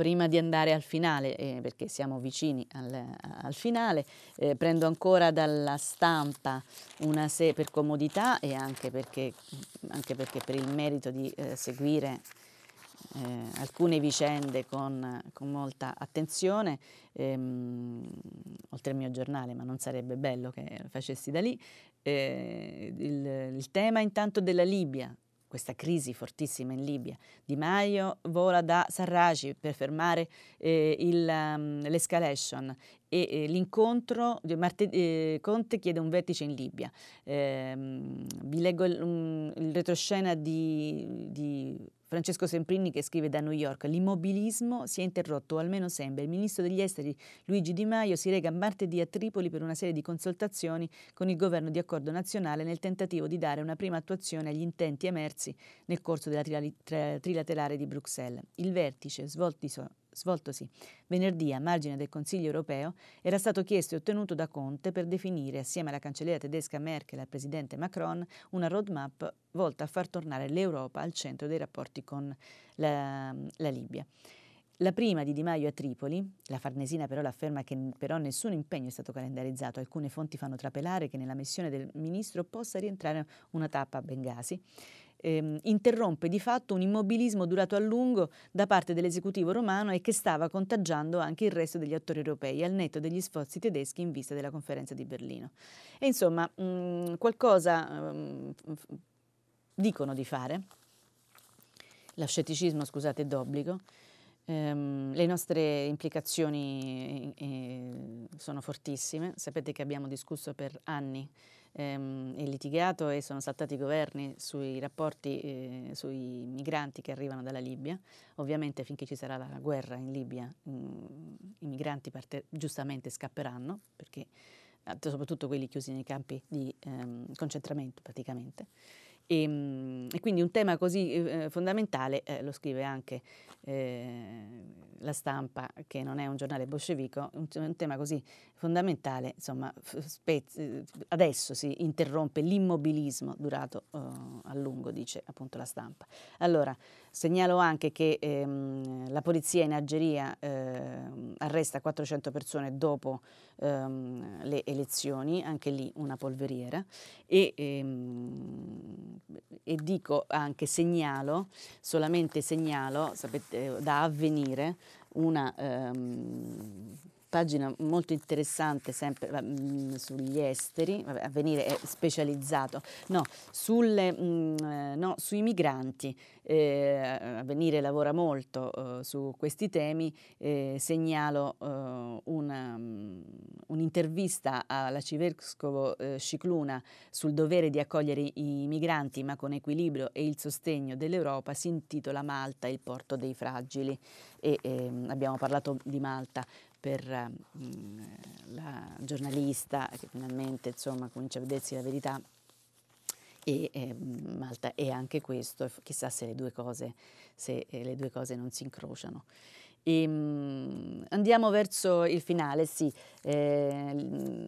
prima di andare al finale, eh, perché siamo vicini al, al finale, eh, prendo ancora dalla stampa una se per comodità e anche perché, anche perché per il merito di eh, seguire eh, alcune vicende con, con molta attenzione, ehm, oltre al mio giornale, ma non sarebbe bello che facessi da lì, eh, il, il tema intanto della Libia, questa crisi fortissima in Libia. Di Maio vola da Sarraci per fermare eh, il, um, l'escalation e eh, l'incontro, martedì, eh, Conte chiede un vertice in Libia. Ehm, vi leggo il, um, il retroscena di, di Francesco Semprini che scrive da New York, l'immobilismo si è interrotto, o almeno sembra. Il ministro degli esteri Luigi Di Maio si rega martedì a Tripoli per una serie di consultazioni con il governo di accordo nazionale nel tentativo di dare una prima attuazione agli intenti emersi nel corso della trilaterale di Bruxelles. Il vertice, svoltosi venerdì a margine del Consiglio europeo, era stato chiesto e ottenuto da Conte per definire, assieme alla cancelliera tedesca Merkel e al presidente Macron, una roadmap volta a far tornare l'Europa al centro dei rapporti con la, la Libia. La prima di Di Maio a Tripoli, la Farnesina però afferma che però nessun impegno è stato calendarizzato, alcune fonti fanno trapelare che nella missione del ministro possa rientrare una tappa a Bengasi. Ehm, interrompe di fatto un immobilismo durato a lungo da parte dell'esecutivo romano e che stava contagiando anche il resto degli attori europei, al netto degli sforzi tedeschi in vista della conferenza di Berlino. E insomma, mh, mm, qualcosa mh, dicono di fare, lo scetticismo, scusate, è d'obbligo, ehm, le nostre implicazioni eh, sono fortissime, sapete che abbiamo discusso per anni ehm, e litigato e sono saltati i governi sui rapporti eh, sui migranti che arrivano dalla Libia. Ovviamente finché ci sarà la guerra in Libia mh, mm, i migranti parte, giustamente scapperanno, perché, eh, soprattutto quelli chiusi nei campi di ehm, concentramento praticamente. E, ehm, e, quindi un tema così eh, fondamentale, eh, lo scrive anche eh, la stampa, che non è un giornale bolscevico, un, un tema così fondamentale, insomma, spez- adesso si interrompe l'immobilismo durato uh, a lungo, dice appunto la stampa. Allora, segnalo anche che ehm, la polizia in Algeria eh, arresta 400 persone dopo ehm, le elezioni, anche lì una polveriera, e, ehm, e dico anche, segnalo, solamente segnalo, sapete, da avvenire, una ehm, pagina molto interessante sempre mh, sugli esteri, vabbè, Avvenire è specializzato, no, sulle, mh, eh, no sui migranti, eh, Avvenire lavora molto eh, su questi temi, eh, segnalo eh, una, um, un'intervista all'arcivescovo eh, Scicluna sul dovere di accogliere i migranti ma con equilibrio e il sostegno dell'Europa, si intitola Malta, il porto dei fragili. E ehm, abbiamo parlato di Malta per mh, mm, la giornalista che finalmente insomma, comincia a vedersi la verità e eh, Malta è anche questo, chissà se le due cose, se, eh, le due cose non si incrociano. E, um, andiamo verso il finale, sì, eh,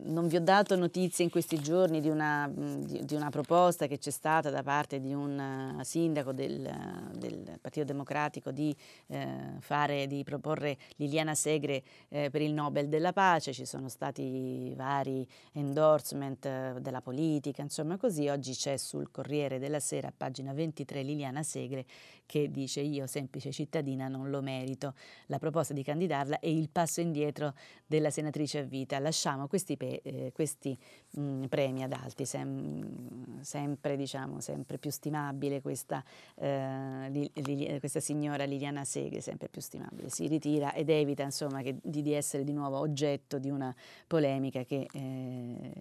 non vi ho dato notizie in questi giorni di una, di, di una proposta che c'è stata da parte di un uh, sindaco del, del, Partito Democratico di, uh, fare, di proporre Liliana Segre eh, per il Nobel della pace, ci sono stati vari endorsement della politica, insomma così, oggi c'è sul Corriere della Sera, pagina 23, Liliana Segre che dice io semplice cittadina non lo merito la proposta di candidarla e il passo indietro della senatrice a vita. Lasciamo questi, eh, questi mh, mm, premi ad altri, sem sempre, diciamo, sempre più stimabile questa, eh, li, li, questa signora Liliana Segre, sempre più stimabile. Si ritira ed evita insomma, che, di, di, essere di nuovo oggetto di una polemica che eh,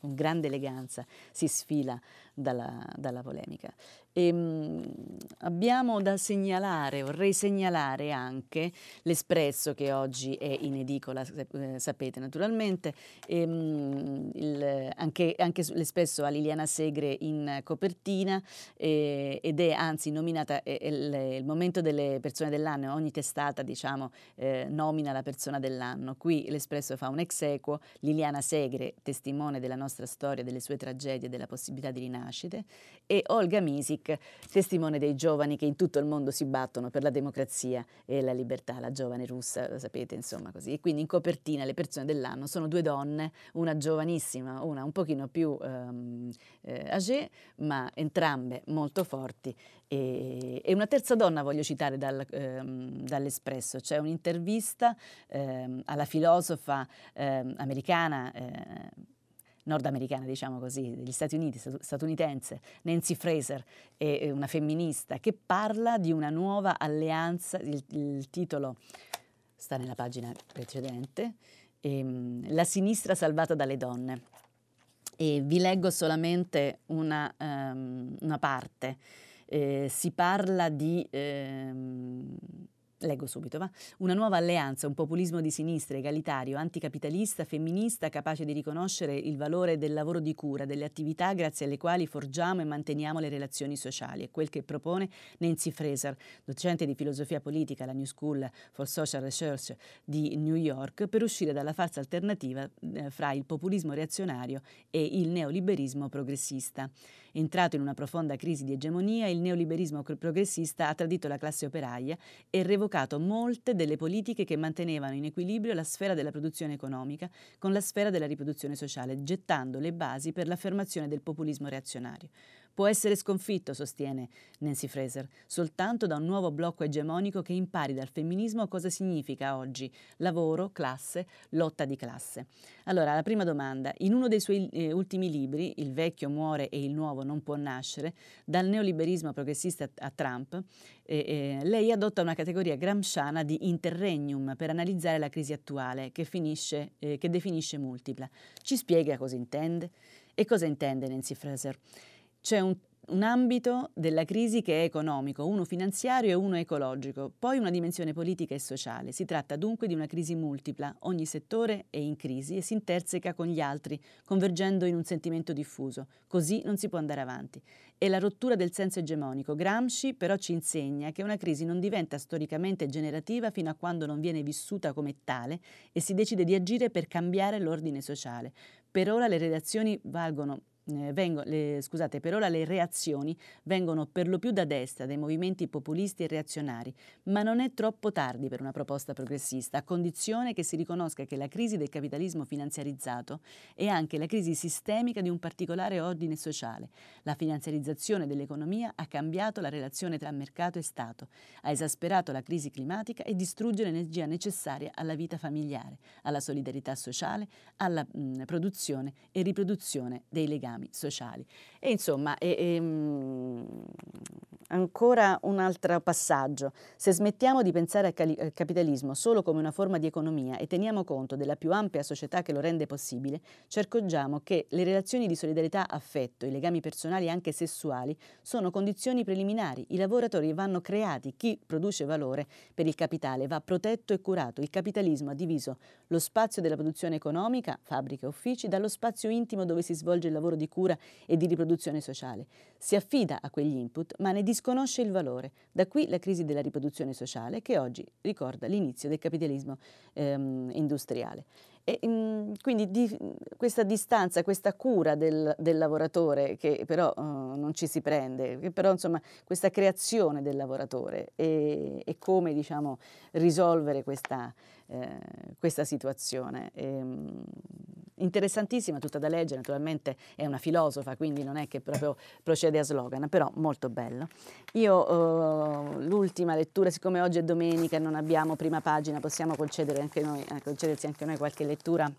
con grande eleganza si sfila dalla, dalla polemica. E, ehm, mh, abbiamo da segnalare, vorrei segnalare anche l'Espresso che oggi è in edicola, eh, sapete naturalmente, e, ehm, mh, il, anche, anche l'Espresso ha Liliana Segre in copertina eh, ed è anzi nominata, è, è il, il, momento delle persone dell'anno, ogni testata diciamo eh, nomina la persona dell'anno. Qui l'Espresso fa un ex equo, Liliana Segre, testimone della nostra storia, delle sue tragedie, della possibilità di rinascite, e Olga Misic, testimone dei giovani che in tutto il mondo si battono per la democrazia e la libertà, la giovane russa, lo sapete, insomma così. E quindi in copertina le persone dell'anno sono due donne, una giovanissima, una un pochino più um, eh, âgée, ma entrambe molto forti. E, e, una terza donna voglio citare dal, ehm, dall'Espresso, c'è un'intervista ehm, alla filosofa ehm, americana eh, nordamericana, diciamo così, degli Stati Uniti, statunitense, Nancy Fraser, è una femminista che parla di una nuova alleanza, il, il titolo sta nella pagina precedente, ehm, La sinistra salvata dalle donne. E vi leggo solamente una, um, una parte. Eh, si parla di ehm, Leggo subito, va? Una nuova alleanza, un populismo di sinistra, egalitario, anticapitalista, femminista, capace di riconoscere il valore del lavoro di cura, delle attività grazie alle quali forgiamo e manteniamo le relazioni sociali. È quel che propone Nancy Fraser, docente di filosofia politica alla New School for Social Research di New York, per uscire dalla falsa alternativa eh, fra il populismo reazionario e il neoliberismo progressista. Entrato in una profonda crisi di egemonia, il neoliberismo progressista ha tradito la classe operaia e revocato molte delle politiche che mantenevano in equilibrio la sfera della produzione economica con la sfera della riproduzione sociale, gettando le basi per l'affermazione del populismo reazionario. Può essere sconfitto, sostiene Nancy Fraser, soltanto da un nuovo blocco egemonico che impari dal femminismo cosa significa oggi lavoro, classe, lotta di classe. Allora, la prima domanda. In uno dei suoi eh, ultimi libri, Il vecchio muore e il nuovo non può nascere, dal neoliberismo progressista a Trump, eh, eh, lei adotta una categoria gramsciana di interregnum per analizzare la crisi attuale che, finisce, eh, che definisce multipla. Ci spiega cosa intende? E cosa intende Nancy Fraser? C'è un un ambito della crisi che è economico, uno finanziario e uno ecologico, poi una dimensione politica e sociale. Si tratta dunque di una crisi multipla, ogni settore è in crisi e si interseca con gli altri, convergendo in un sentimento diffuso. Così non si può andare avanti. È la rottura del senso egemonico. Gramsci però ci insegna che una crisi non diventa storicamente generativa fino a quando non viene vissuta come tale e si decide di agire per cambiare l'ordine sociale. Per ora le redazioni valgono eh, vengo, le, scusate, per ora le reazioni vengono per lo più da destra, dai movimenti populisti e reazionari, ma non è troppo tardi per una proposta progressista, a condizione che si riconosca che la crisi del capitalismo finanziarizzato è anche la crisi sistemica di un particolare ordine sociale. La finanziarizzazione dell'economia ha cambiato la relazione tra mercato e Stato, ha esasperato la crisi climatica e distrugge l'energia necessaria alla vita familiare, alla solidarietà sociale, alla mh, produzione e riproduzione dei legami legami sociali. E insomma, e, e, mm, ancora un altro passaggio. Se smettiamo di pensare al, cali- al capitalismo solo come una forma di economia e teniamo conto della più ampia società che lo rende possibile, ci accorgiamo che le relazioni di solidarietà, affetto, i legami personali e anche sessuali sono condizioni preliminari. I lavoratori vanno creati, chi produce valore per il capitale va protetto e curato. Il capitalismo ha diviso lo spazio della produzione economica, fabbriche e uffici, dallo spazio intimo dove si svolge il lavoro di di cura e di riproduzione sociale. Si affida a quegli input ma ne disconosce il valore. Da qui la crisi della riproduzione sociale che oggi ricorda l'inizio del capitalismo ehm, industriale. E, mh, mm, quindi di, questa distanza, questa cura del, del lavoratore che però uh, non ci si prende, che però insomma questa creazione del lavoratore e, e come diciamo risolvere questa, eh, questa situazione. E, ehm, interessantissima, tutta da leggere, naturalmente è una filosofa, quindi non è che proprio procede a slogan, però molto bello. Io uh, l'ultima lettura, siccome oggi è domenica e non abbiamo prima pagina, possiamo concedere anche noi, eh, concedersi anche noi qualche lettura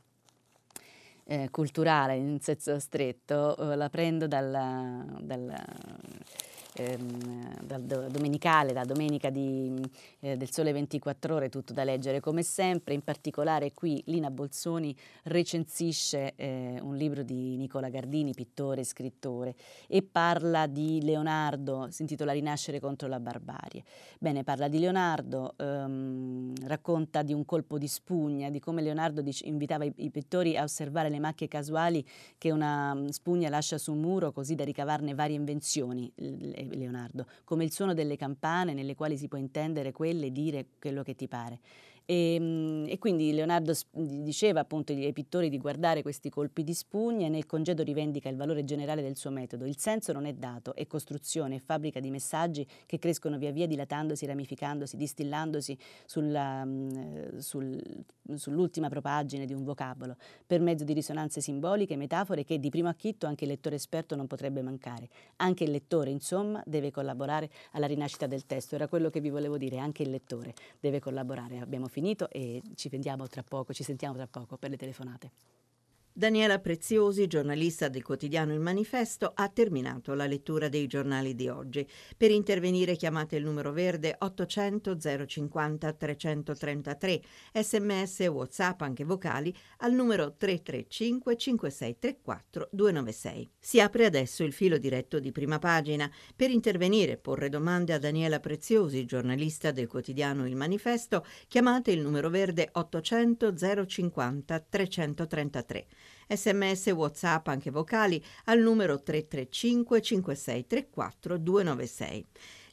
eh, culturale in senso stretto, uh, la prendo dal, dal ehm, dal domenicale, la domenica di, eh, del Sole 24 Ore, tutto da leggere come sempre. In particolare qui Lina Bolzoni recensisce eh, un libro di Nicola Gardini, pittore e scrittore, e parla di Leonardo, si intitola Rinascere contro la barbarie. Bene, parla di Leonardo, ehm, racconta di un colpo di spugna, di come Leonardo dice, invitava i, i pittori a osservare le macchie casuali che una mm, spugna lascia su un muro così da ricavarne varie invenzioni. Leonardo, come il suono delle campane nelle quali si può intendere quelle e dire quello che ti pare. E, ehm, e, quindi Leonardo diceva appunto ai pittori di guardare questi colpi di spugna e nel congedo rivendica il valore generale del suo metodo. Il senso non è dato, è costruzione, è fabbrica di messaggi che crescono via via dilatandosi, ramificandosi, distillandosi sulla, mm, sul, sull'ultima propagine di un vocabolo, per mezzo di risonanze simboliche metafore che di primo acchitto anche il lettore esperto non potrebbe mancare. Anche il lettore, insomma, deve collaborare alla rinascita del testo. Era quello che vi volevo dire, anche il lettore deve collaborare. Abbiamo finito e ci vediamo tra poco, ci sentiamo tra poco per le telefonate. Daniela Preziosi, giornalista del quotidiano Il Manifesto, ha terminato la lettura dei giornali di oggi. Per intervenire chiamate il numero verde 800 050 333, sms whatsapp anche vocali al numero 335 5634 296. Si apre adesso il filo diretto di prima pagina. Per intervenire e porre domande a Daniela Preziosi, giornalista del quotidiano Il Manifesto, chiamate il numero verde 800 050 333 sms whatsapp anche vocali al numero 335 5634 296.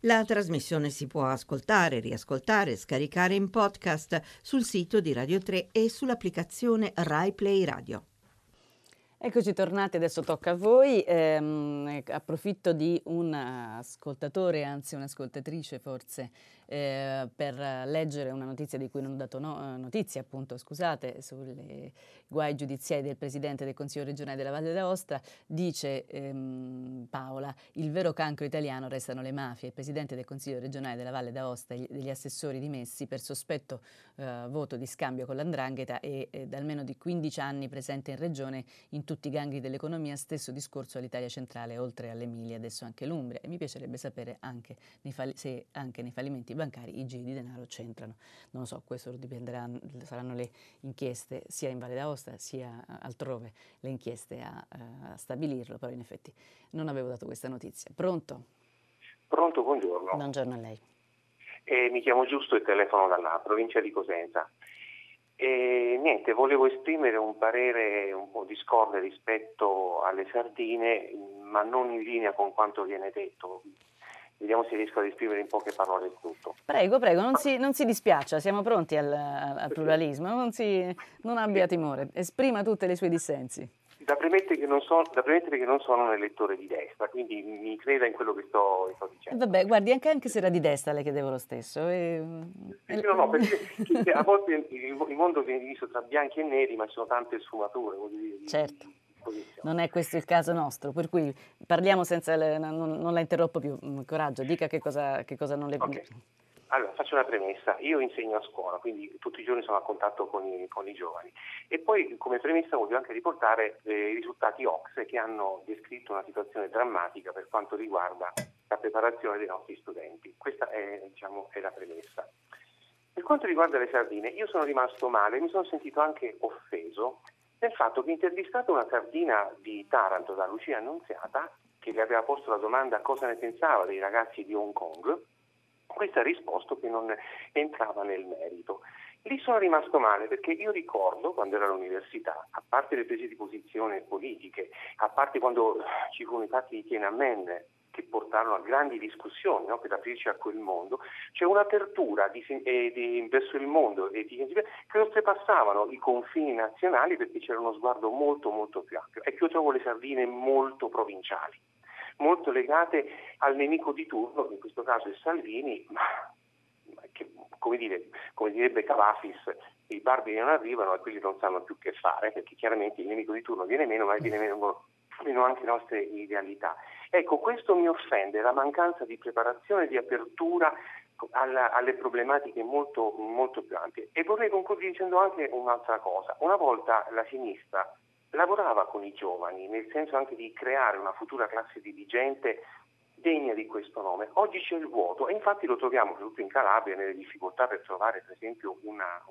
La trasmissione si può ascoltare, riascoltare, scaricare in podcast sul sito di Radio 3 e sull'applicazione Rai Play Radio. Eccoci tornati, adesso tocca a voi. Eh, approfitto di un ascoltatore, anzi un'ascoltatrice forse, eh, per leggere una notizia di cui non ho dato no, notizia, appunto, scusate, sui guai giudiziari del Presidente del Consiglio regionale della Valle d'Aosta. Dice ehm, Paola, il vero cancro italiano restano le mafie. Il presidente del Consiglio regionale della Valle d'Aosta e degli assessori dimessi per sospetto eh, voto di scambio con l'andrangheta e eh, da almeno di 15 anni presente in regione in tutti i gangli dell'economia, stesso discorso all'Italia centrale, oltre all'Emilia, adesso anche l'Umbria. E mi piacerebbe sapere anche se anche nei fallimenti bancari i giri di denaro c'entrano. Non lo so, questo dipenderà, saranno le inchieste sia in Valle d'Aosta sia altrove, le inchieste a, a stabilirlo, però in effetti non avevo dato questa notizia. Pronto? Pronto, buongiorno. Buongiorno a lei. Eh, mi chiamo Giusto e telefono dalla provincia di Cosenza. E niente, volevo esprimere un parere un po' discorde rispetto alle sardine, ma non in linea con quanto viene detto. Vediamo se riesco ad esprimere in poche parole il tutto. Prego, prego, non si, non si dispiaccia, siamo pronti al, al pluralismo, non, si, non abbia timore, esprima tutte le sue dissensi. Da premettere, che non premettere che non sono un elettore di destra, quindi mi creda in quello che sto, sto dicendo. Vabbè, guardi, anche, anche, se era di destra le chiedevo lo stesso. E... No, no, perché a volte il, mondo viene diviso tra bianchi e neri, ma ci sono tante sfumature. Dire, Non è questo il caso nostro, per cui parliamo senza, le, non, non, la interrompo più. Mm, coraggio, dica che cosa, che cosa non le... Okay. Allora, faccio una premessa. Io insegno a scuola, quindi tutti i giorni sono a contatto con i, con i giovani. E poi, come premessa, voglio anche riportare eh, i risultati OXE che hanno descritto una situazione drammatica per quanto riguarda la preparazione dei nostri studenti. Questa è, diciamo, è la premessa. Per quanto riguarda le sardine, io sono rimasto male, mi sono sentito anche offeso nel fatto che intervistato una sardina di Taranto da Lucia Annunziata, che le aveva posto la domanda cosa ne pensava dei ragazzi di Hong Kong, questa ha risposto che non entrava nel merito. Lì sono rimasto male perché io ricordo quando ero all'università, a parte le prese di posizione politiche, a parte quando ci furono i fatti di Tiananmen che portarono a grandi discussioni no, per aprirci a quel mondo, c'è un'apertura di, eh, di, verso il mondo e di, che oltrepassavano i confini nazionali perché c'era uno sguardo molto molto più ampio. E che io trovo le sardine molto provinciali molto legate al nemico di turno, che in questo caso è Salvini, ma che, come, dire, come direbbe Cavafis, i barbari non arrivano e quelli non sanno più che fare, perché chiaramente il nemico di turno viene meno, ma viene meno, meno anche le nostre idealità. Ecco, questo mi offende, la mancanza di preparazione, di apertura alla, alle problematiche molto, molto più ampie. E vorrei concludere dicendo anche un'altra cosa. Una volta la sinistra lavorava con i giovani, nel senso anche di creare una futura classe dirigente degna di questo nome. Oggi c'è il vuoto e infatti lo troviamo soprattutto in Calabria nelle difficoltà per trovare per esempio una,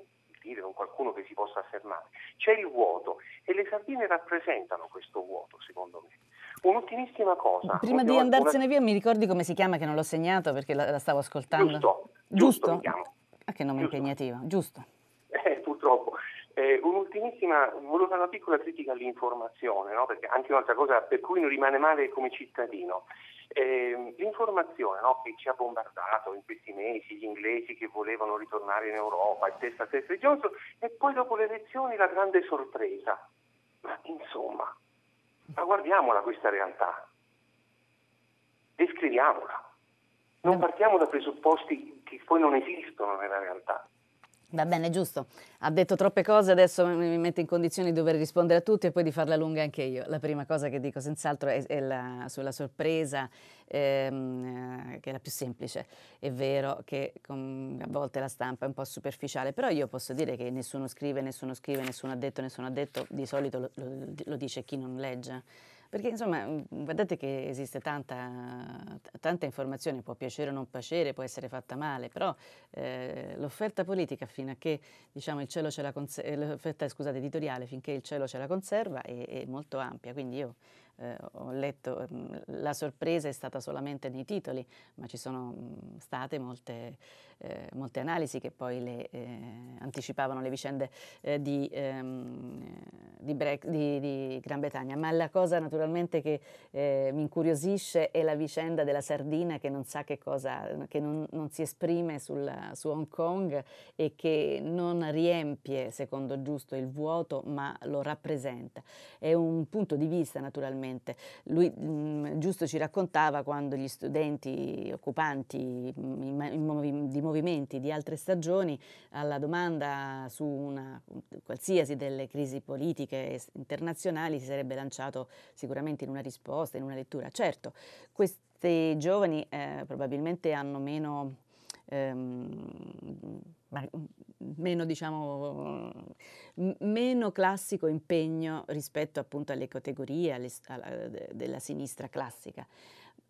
dire, un qualcuno che si possa affermare. C'è il vuoto e le sardine rappresentano questo vuoto secondo me. Un'ultimissima cosa. Prima di andarsene una... via mi ricordi come si chiama che non l'ho segnato perché la, la stavo ascoltando. Giusto. Giusto? giusto ah, che nome giusto. impegnativo. Giusto. Eh, purtroppo. Eh, un'ultimissima, volevo fare una piccola critica all'informazione, no? perché anche un'altra cosa per cui non rimane male come cittadino. Eh, l'informazione no? che ci ha bombardato in questi mesi, gli inglesi che volevano ritornare in Europa, il testa a testa di Johnson, e poi dopo le elezioni la grande sorpresa. Ma insomma, ma guardiamola questa realtà, descriviamola. Non partiamo da presupposti che poi non esistono nella realtà. Va bene, giusto. Ha detto troppe cose, adesso mi mette in condizione di dover rispondere a tutti e poi di farla lunga anche io. La prima cosa che dico senz'altro è, è la, sulla sorpresa, ehm, che è la più semplice. È vero che con, a volte la stampa è un po' superficiale, però io posso dire che nessuno scrive, nessuno scrive, nessuno ha detto, nessuno ha detto, di solito lo, lo, lo dice chi non legge. Perché insomma, mm, guardate che esiste tanta, tanta informazione, può piacere o non piacere, può essere fatta male, però eh, l'offerta politica fino a che diciamo, il cielo ce la conserva, l'offerta scusate, editoriale finché il cielo ce la conserva è, è molto ampia. Quindi io eh, ho letto, mm, la sorpresa è stata solamente nei titoli, ma ci sono mm, state molte, eh, molte analisi che poi le, eh, anticipavano le vicende eh, di, ehm, di, break, di, di, Gran Bretagna. Ma la cosa naturalmente che eh, mi incuriosisce è la vicenda della sardina che non sa che cosa, che non, non si esprime sul, su Hong Kong e che non riempie, secondo giusto, il vuoto, ma lo rappresenta. È un punto di vista naturalmente. Lui, mh, mm, giusto ci raccontava quando gli studenti occupanti di movimenti di altre stagioni alla domanda su una qualsiasi delle crisi politiche internazionali si sarebbe lanciato sicuramente in una risposta, in una lettura. Certo, questi giovani eh, probabilmente hanno meno ehm, meno, diciamo, meno classico impegno rispetto appunto alle categorie alle, alla, della sinistra classica.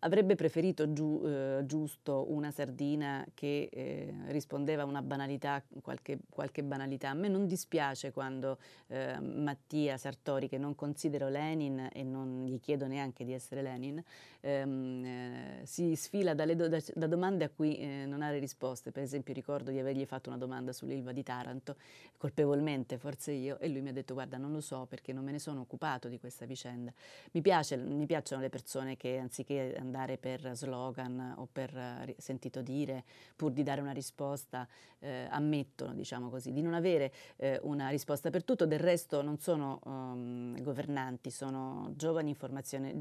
Avrebbe preferito giu, eh, giusto una sardina che eh, rispondeva a una banalità, qualche, qualche, banalità. A me non dispiace quando eh, Mattia Sartori, che non considero Lenin e non gli chiedo neanche di essere Lenin, ehm, eh, si sfila do, da, da, domande a cui eh, non ha le risposte. Per esempio ricordo di avergli fatto una domanda sull'Ilva di Taranto, colpevolmente forse io, e lui mi ha detto guarda non lo so perché non me ne sono occupato di questa vicenda. Mi, piace, mi piacciono le persone che anziché andare per slogan o per eh, sentito dire, pur di dare una risposta, eh, ammettono, diciamo così, di non avere eh, una risposta per tutto. Del resto non sono um, governanti, sono giovani in formazione,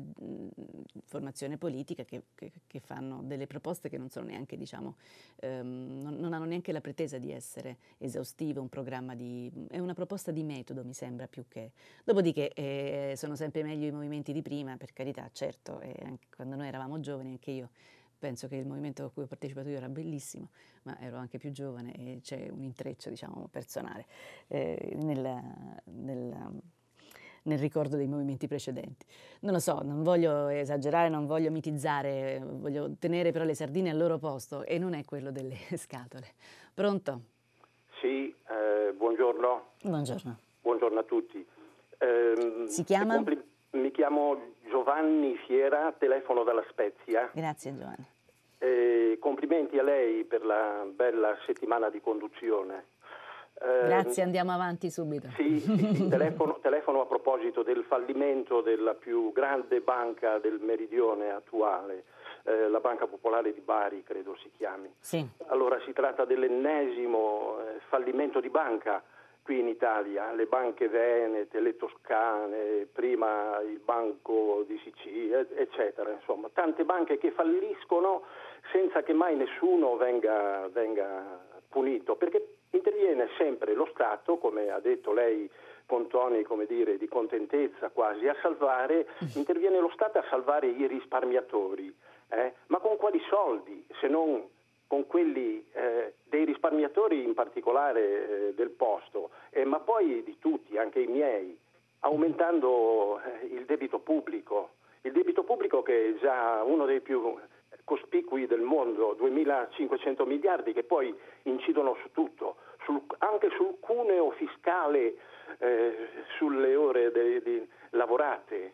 formazione politica che, che, che, fanno delle proposte che non sono neanche, diciamo, um, non, non, hanno neanche la pretesa di essere esaustive, un programma di... è una proposta di metodo, mi sembra, più che... Dopodiché eh, sono sempre meglio i movimenti di prima, per carità, certo, quando noi eravamo giovani giovani, anche io penso che il movimento a cui ho partecipato io era bellissimo, ma ero anche più giovane e c'è un intreccio diciamo, personale eh, nel, nel, nel, ricordo dei movimenti precedenti. Non lo so, non voglio esagerare, non voglio mitizzare, voglio tenere però le sardine al loro posto e non è quello delle scatole. Pronto? Sì, eh, buongiorno. Buongiorno. Buongiorno a tutti. Eh, si chiama? Mi chiamo Giovanni Fiera, telefono dalla Spezia. Grazie Giovanni. Eh, complimenti a lei per la bella settimana di conduzione. Eh, Grazie, andiamo avanti subito. Sì, telefono, telefono, a proposito del fallimento della più grande banca del meridione attuale, eh, la Banca Popolare di Bari, credo si chiami. Sì. Allora si tratta dell'ennesimo eh, fallimento di banca qui in Italia, le banche venete, le toscane, prima il Banco di Sicilia, eccetera, insomma, tante banche che falliscono senza che mai nessuno venga, venga punito, perché interviene sempre lo Stato, come ha detto lei con toni come dire, di contentezza quasi, a salvare, interviene lo Stato a salvare i risparmiatori, eh? ma con quali soldi se non con quelli eh, dei risparmiatori in particolare eh, del posto, eh, ma poi di tutti, anche i miei, aumentando eh, il debito pubblico. Il debito pubblico che è già uno dei più cospicui del mondo, 2.500 miliardi che poi incidono su tutto, sul, anche sul cuneo fiscale eh, sulle ore de, de lavorate.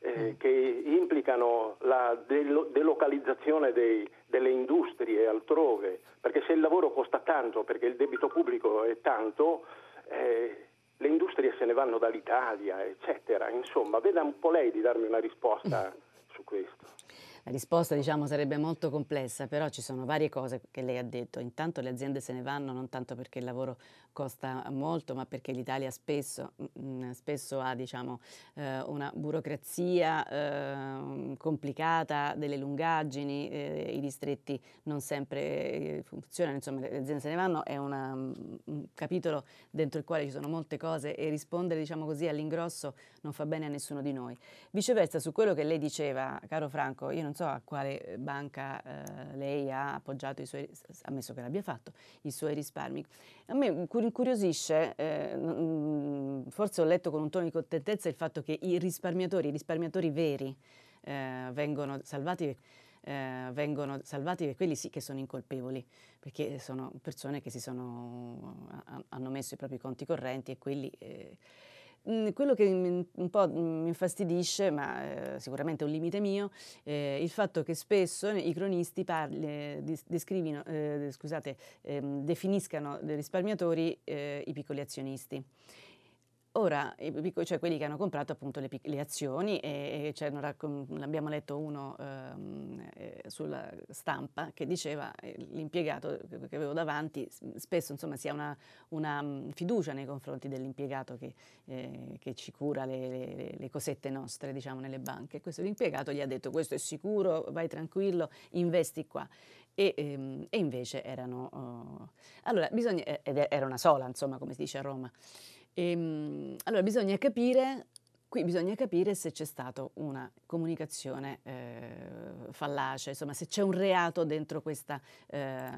Eh? mm. che implicano la delocalizzazione dei, delle industrie altrove, perché se il lavoro costa tanto, perché il debito pubblico è tanto, eh, le industrie se ne vanno dall'Italia, eccetera. Insomma, veda un po' lei di darmi una risposta su questo. La risposta diciamo, sarebbe molto complessa, però ci sono varie cose che lei ha detto. Intanto le aziende se ne vanno non tanto perché il lavoro costa molto, ma perché l'Italia spesso, mm, mm, spesso ha diciamo, eh, una burocrazia eh, complicata, delle lungaggini, eh, i distretti non sempre eh, funzionano, insomma le aziende se ne vanno, è una, mm, un capitolo dentro il quale ci sono molte cose e rispondere diciamo così all'ingrosso non fa bene a nessuno di noi. Viceversa, su quello che lei diceva, caro Franco, io non so a quale banca eh, lei ha appoggiato i suoi, ammesso che l'abbia fatto, i suoi risparmi. A me incuriosisce, eh, forse ho letto con un tono di contentezza il fatto che i risparmiatori, i risparmiatori veri, eh, vengono salvati. Eh, vengono salvati quelli sì che sono incolpevoli, perché sono persone che si sono, hanno messo i propri conti correnti e quelli eh, Mm, quello che un po' mi infastidisce, ma eh, sicuramente è un limite mio, eh, il fatto che spesso i cronisti parli, eh, scusate, ehm, definiscano dei risparmiatori eh, i piccoli azionisti. Ora, cioè quelli che hanno comprato appunto le, le azioni e, e abbiamo letto uno ehm, eh, sulla stampa che diceva eh, l'impiegato che avevo davanti spesso insomma si ha una, una mm, fiducia nei confronti dell'impiegato che, eh, che ci cura le, le, le, cosette nostre diciamo nelle banche. Questo l'impiegato gli ha detto questo è sicuro, vai tranquillo, investi qua. E, ehm, e invece erano... Oh, allora, bisogna, ed era una sola insomma come si dice a Roma. E, ehm, allora bisogna capire Qui bisogna capire se c'è stata una comunicazione eh, fallace, insomma se c'è un reato dentro, questa, eh,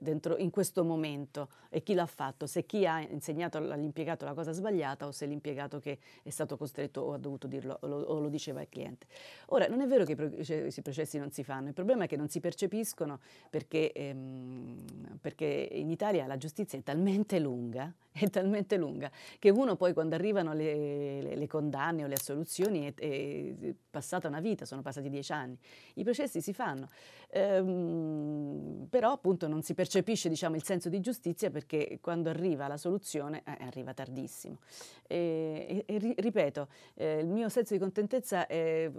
dentro in questo momento. E chi l'ha fatto, se chi ha insegnato all'impiegato la cosa sbagliata o se l'impiegato che è stato costretto o ha dovuto dirlo o lo, o lo diceva al cliente. Ora, non è vero che i processi non si fanno, il problema è che non si percepiscono perché, ehm, perché in Italia la giustizia è talmente lunga, è talmente lunga che uno poi quando arrivano le, le, le condanne, o le assoluzioni è, è, passata una vita, sono passati dieci anni. I processi si fanno, ehm, però appunto non si percepisce diciamo, il senso di giustizia perché quando arriva la soluzione eh, arriva tardissimo. E, e, ripeto, eh, il mio senso di contentezza è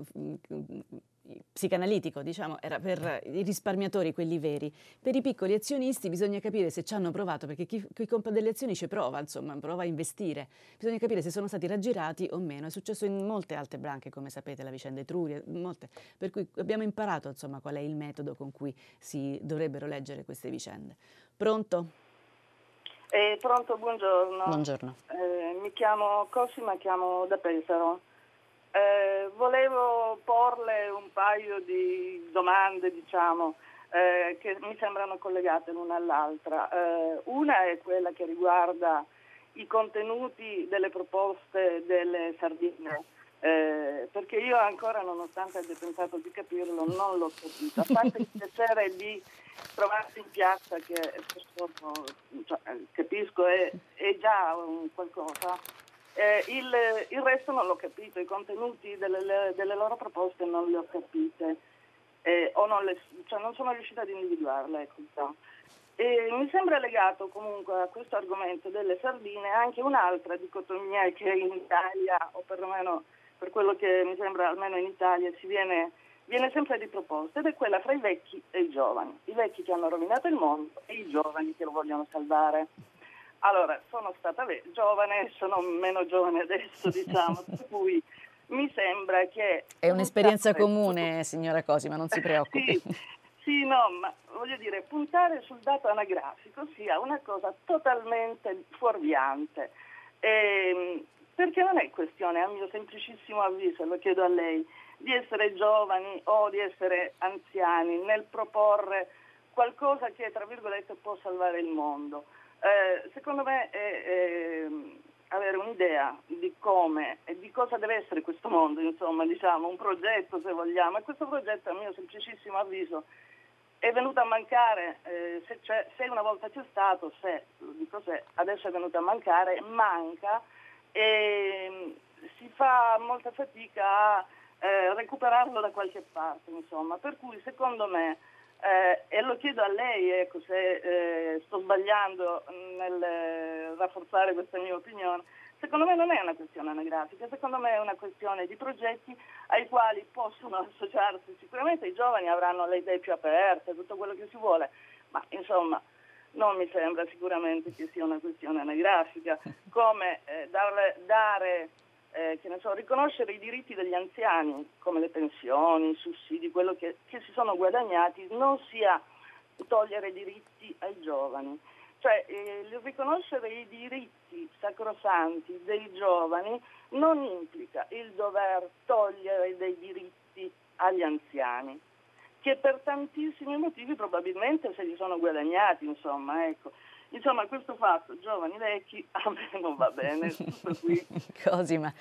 psicanalitico, diciamo, era per i risparmiatori, quelli veri. Per i piccoli azionisti bisogna capire se ci hanno provato, perché chi, chi compra delle azioni ci prova, insomma, prova a investire. Bisogna capire se sono stati raggirati o meno. È successo in molte altre branche, come sapete, la vicenda Etruria, molte. Per cui abbiamo imparato, insomma, qual è il metodo con cui si dovrebbero leggere queste vicende. Pronto? Eh, pronto, buongiorno. Buongiorno. Eh, mi chiamo Cosima, chiamo da Pesaro. Eh, volevo porle un paio di domande, diciamo, eh, che mi sembrano collegate l'una all'altra. Eh, una è quella che riguarda i contenuti delle proposte delle sardine. Eh, perché io ancora, nonostante abbia pensato di capirlo, non l'ho capito. A parte il piacere di trovarsi in piazza, che cioè, capisco è, è già un qualcosa, eh, il, il, resto non l'ho capito, i contenuti delle, delle loro proposte non li ho capite, eh, o non, le, cioè non, sono riuscita ad individuarle. Ecco. E mi sembra legato comunque a questo argomento delle sardine anche un'altra dicotomia che in Italia, o perlomeno per quello che mi sembra almeno in Italia, si viene, viene sempre riproposta, ed è quella fra i vecchi e i giovani, i vecchi che hanno rovinato il mondo e i giovani che lo vogliono salvare. Allora, sono stata giovane, sono meno giovane adesso, diciamo, per cui mi sembra che... È un'esperienza comune, signora Cosima, non si preoccupi. sì, sì, no, ma voglio dire, puntare sul dato anagrafico sia una cosa totalmente fuorviante. E, perché non è questione, a mio semplicissimo avviso, lo chiedo a lei, di essere giovani o di essere anziani nel proporre qualcosa che, tra virgolette, può salvare il mondo. Eh, secondo me è, è, avere un'idea di come e di cosa deve essere questo mondo, insomma, diciamo, un progetto se vogliamo, e questo progetto a mio semplicissimo avviso è venuto a mancare, eh, se, se, una volta c'è stato, se, dico se, adesso è venuto a mancare, manca. E mm, si fa molta fatica a eh, recuperarlo da qualche parte, insomma, per cui secondo me eh, e lo chiedo a lei, ecco, se eh, sto sbagliando nel rafforzare questa mia opinione, secondo me non è una questione anagrafica, secondo me è una questione di progetti ai quali possono associarsi. Sicuramente i giovani avranno le idee più aperte, tutto quello che si vuole, ma insomma non mi sembra sicuramente che sia una questione anagrafica, come eh, dare, dare eh, so, riconoscere i diritti degli anziani, come le pensioni, i sussidi, quello che, che si sono guadagnati, non sia togliere diritti ai giovani. Cioè, eh, riconoscere i diritti sacrosanti dei giovani non implica il dover togliere dei diritti agli anziani, che per tantissimi motivi probabilmente se li sono guadagnati, insomma, ecco. Insomma, questo fatto, giovani, vecchi, a me non va bene, tutto qui. Cosima,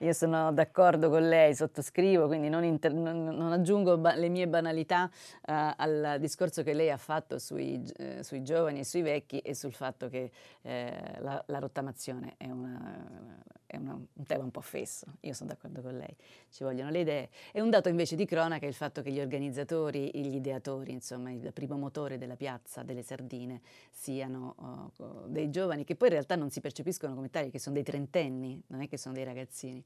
io sono d'accordo con lei, sottoscrivo, quindi non, inter- non, non aggiungo ba- le mie banalità uh, al discorso che lei ha fatto sui, uh, sui, giovani e sui vecchi e sul fatto che uh, la, la, rottamazione è, una, è una, un tema un po' fesso. Io sono d'accordo con lei, ci vogliono le idee. E un dato invece di cronaca è il fatto che gli organizzatori, gli ideatori, insomma il primo motore della piazza delle sardine siano dei giovani che poi in realtà non si percepiscono come tali, che sono dei trentenni, non è che sono dei ragazzini.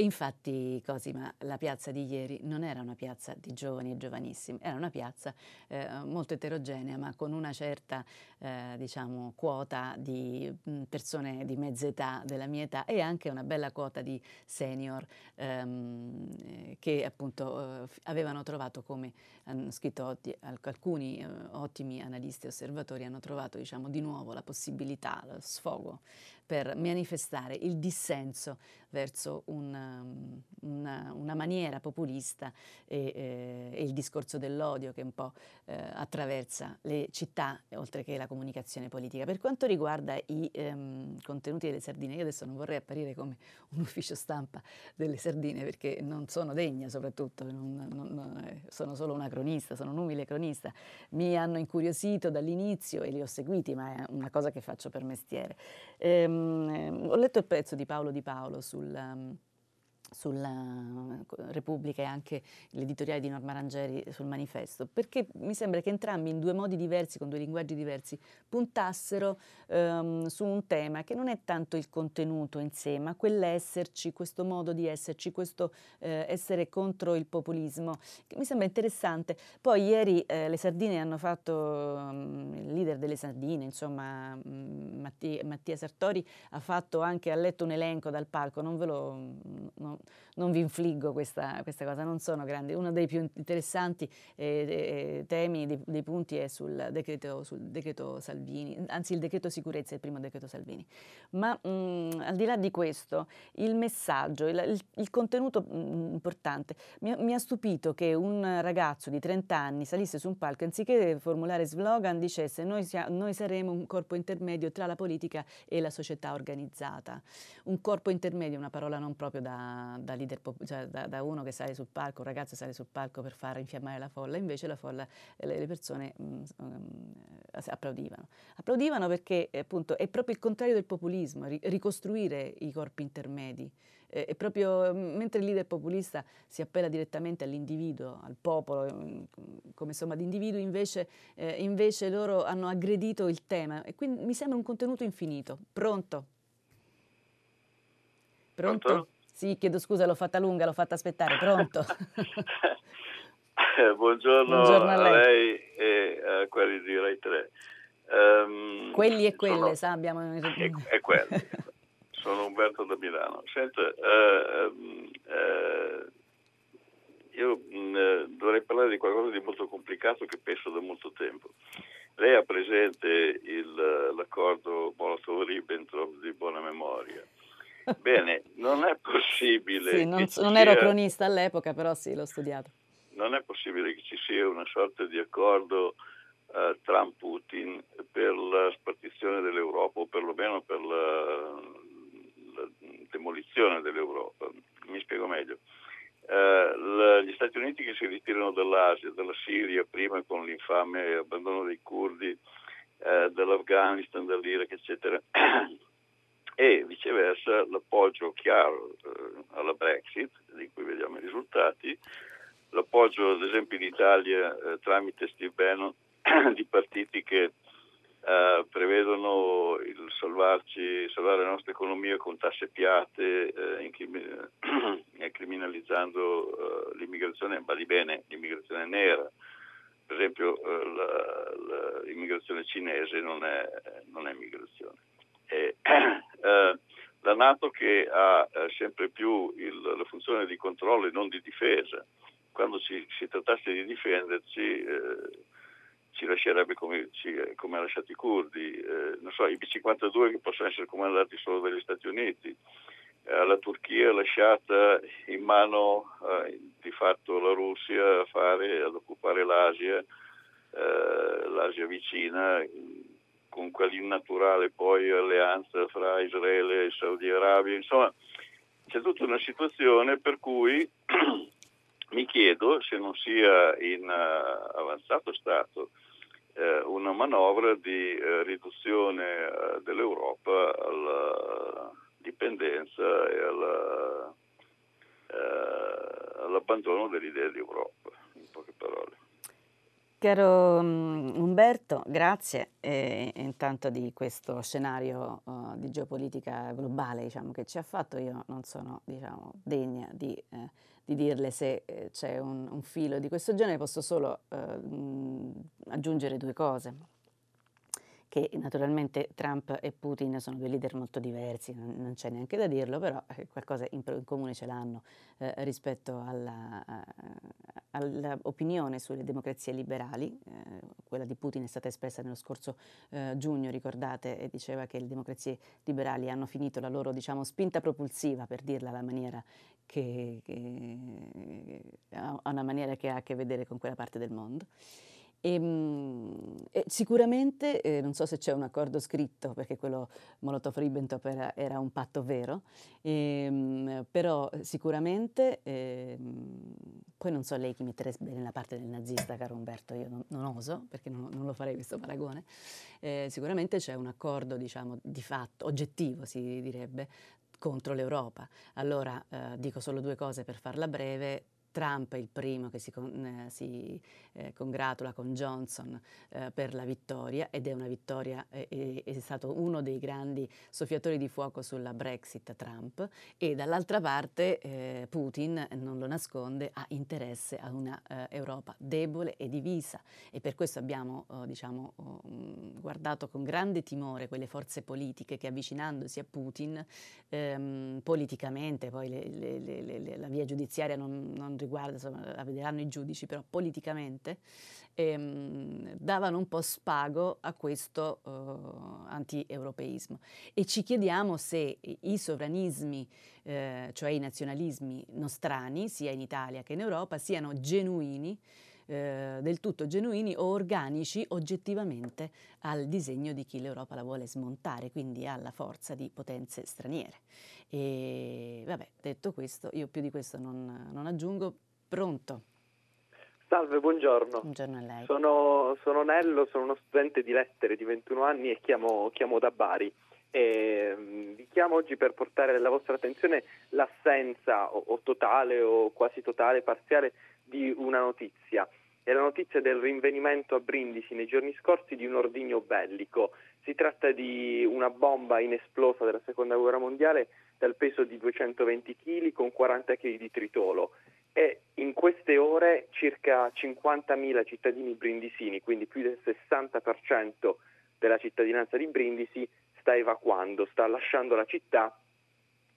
Infatti, Cosima, la piazza di ieri non era una piazza di giovani e giovanissimi, era una piazza eh, molto eterogenea, ma con una certa eh, diciamo, quota di mh, persone di mezza età, della mia età, e anche una bella quota di senior ehm, che appunto eh, avevano trovato, come hanno scritto alcuni eh, ottimi analisti e osservatori, hanno trovato diciamo, di nuovo la possibilità, lo sfogo per manifestare il dissenso verso una, um, una, una maniera populista e, eh, e, il discorso dell'odio che un po' eh, attraversa le città, oltre che la comunicazione politica. Per quanto riguarda i ehm, contenuti delle sardine, io adesso non vorrei apparire come un ufficio stampa delle sardine perché non sono degna soprattutto, non, non, eh, sono solo una cronista, sono un umile cronista. Mi hanno incuriosito dall'inizio e li ho seguiti, ma è una cosa che faccio per mestiere. Ehm, ho letto il pezzo di Paolo Di Paolo sul um, sulla Repubblica e anche l'editoriale di Norma Rangeri sul manifesto, perché mi sembra che entrambi in due modi diversi, con due linguaggi diversi, puntassero um, su un tema che non è tanto il contenuto in sé, ma quell'esserci, questo modo di esserci, questo eh, essere contro il populismo, che mi sembra interessante. Poi ieri eh, le sardine hanno fatto, um, il leader delle sardine, insomma um, Mattia, Mattia, Sartori, ha fatto anche, ha letto un elenco dal palco, non ve lo... Non, non vi infliggo questa, questa, cosa, non sono grandi. Uno dei più interessanti eh, eh, temi, dei, dei, punti è sul decreto, sul decreto, Salvini, anzi il decreto sicurezza è il primo decreto Salvini. Ma mh, mm, al di là di questo, il messaggio, il, il, il contenuto mh, mm, importante, mi, mi, ha stupito che un ragazzo di 30 anni salisse su un palco, anziché formulare slogan, dicesse noi, sia, noi saremo un corpo intermedio tra la politica e la società organizzata. Un corpo intermedio è una parola non proprio da, da leader, cioè da, da, uno che sale sul palco, un ragazzo sale sul palco per far infiammare la folla, invece la folla, le, le persone mh, mm, um, applaudivano. Applaudivano perché appunto è proprio il contrario del populismo, ri, ricostruire i corpi intermedi. Eh, è proprio mm, mentre il leader populista si appella direttamente all'individuo, al popolo, mm, come somma di individui, invece, eh, invece loro hanno aggredito il tema e quindi mi sembra un contenuto infinito. Pronto? Pronto? Pronto? Sì, chiedo scusa, l'ho fatta lunga, l'ho fatta aspettare. Pronto? Buongiorno, Buongiorno, a lei, lei e a quelli di Rai 3. Um, ehm, Quelli e quelle, sono, sa, abbiamo... E, e quelli. sono Umberto da Milano. Senta, uh, uh, io uh, dovrei parlare di qualcosa di molto complicato che penso da molto tempo. Lei ha presente il, l'accordo Molotov-Ribbentrop di buona memoria? Bene, non è possibile. Sì, non, non ero cronista all'epoca, però sì, l'ho studiato. Non è possibile che ci sia una sorta di accordo uh, Trump-Putin per la spartizione dell'Europa, o perlomeno per la, la demolizione dell'Europa. Mi spiego meglio. Uh, gli Stati Uniti che si ritirano dall'Asia, dalla Siria, prima con l'infame abbandono dei curdi, uh, dall'Afghanistan, dall'Iraq, eccetera. e viceversa l'appoggio chiaro eh, alla Brexit, di cui vediamo i risultati, l'appoggio ad esempio in Italia eh, tramite Steve Bannon di partiti che eh, prevedono il salvarci, salvare la nostra economia con tasse piate, eh, criminalizzando eh, l'immigrazione, ma di bene, l'immigrazione nera. Per esempio eh, la, la, l'immigrazione cinese non è, non è immigrazione. E, eh, la Nato che ha eh, sempre più il, la funzione di controllo e non di difesa, quando ci, si trattasse di difenderci eh, ci lascerebbe come, ci, come, ha lasciato i curdi, eh, so, i B-52 che possono essere comandati solo dagli Stati Uniti, eh, la Turchia lasciata in mano eh, di fatto la Russia a fare, ad occupare l'Asia, l'Asia vicina, con quell'innaturale poi alleanza fra Israele e Saudi Arabia, insomma c'è tutta una situazione per cui mi chiedo se non sia in uh, avanzato stato uh, una manovra di uh, riduzione dell'Europa alla dipendenza e alla, all'abbandono dell'idea di Europa, in poche parole. Caro um, Umberto, grazie eh, intanto di questo scenario uh, di geopolitica globale diciamo, che ci ha fatto. Io non sono diciamo, degna di, eh, di, dirle se eh, c'è un, un, filo di questo genere, posso solo uh, aggiungere due cose che naturalmente Trump e Putin sono due leader molto diversi, non, non c'è neanche da dirlo, però eh, qualcosa in, in, comune ce l'hanno eh, rispetto all'opinione all sulle democrazie liberali. Eh, quella di Putin è stata espressa nello scorso eh, giugno, ricordate, e diceva che le democrazie liberali hanno finito la loro diciamo, spinta propulsiva, per dirla alla maniera che, che, ha una maniera che ha a che vedere con quella parte del mondo. E, ehm, e sicuramente, eh, non so se c'è un accordo scritto, perché quello Molotov-Ribbentrop era, era, un patto vero, ehm, però sicuramente, eh, poi non so lei chi metterebbe nella parte del nazista, caro Umberto, io non, non oso, perché non, non, lo farei questo paragone, eh, sicuramente c'è un accordo, diciamo, di fatto, oggettivo si direbbe, contro l'Europa. Allora, eh, dico solo due cose per farla breve, Trump è il primo che si, con, eh, si eh, congratula con Johnson eh, per la vittoria ed è una vittoria, è, è, stato uno dei grandi soffiatori di fuoco sulla Brexit Trump e dall'altra parte eh, Putin, non lo nasconde, ha interesse a una eh, Europa debole e divisa. E per questo abbiamo oh, diciamo, oh, guardato con grande timore quelle forze politiche che avvicinandosi a Putin ehm, politicamente, poi le, le, le, la via giudiziaria non, non riguarda, insomma, la vedranno i giudici, però politicamente ehm, davano un po' spago a questo uh, anti-europeismo. E ci chiediamo se i sovranismi, eh, cioè i nazionalismi nostrani, sia in Italia che in Europa, siano genuini eh, del tutto genuini o organici oggettivamente al disegno di chi l'Europa la vuole smontare, quindi alla forza di potenze straniere. E vabbè, detto questo, io più di questo non, non aggiungo. Pronto? Salve, buongiorno. Buongiorno a lei. Sono, sono Nello, sono uno studente di lettere di 21 anni e chiamo, chiamo da Bari. E, mm, vi chiamo oggi per portare alla vostra attenzione l'assenza o, o totale o quasi totale, parziale di una notizia. È la notizia del rinvenimento a Brindisi nei giorni scorsi di un ordigno bellico. Si tratta di una bomba inesplosa della seconda guerra mondiale dal peso di 220 kg con 40 kg di tritolo e in queste ore circa 50.000 cittadini brindisini, quindi più del 60% della cittadinanza di Brindisi, sta evacuando, sta lasciando la città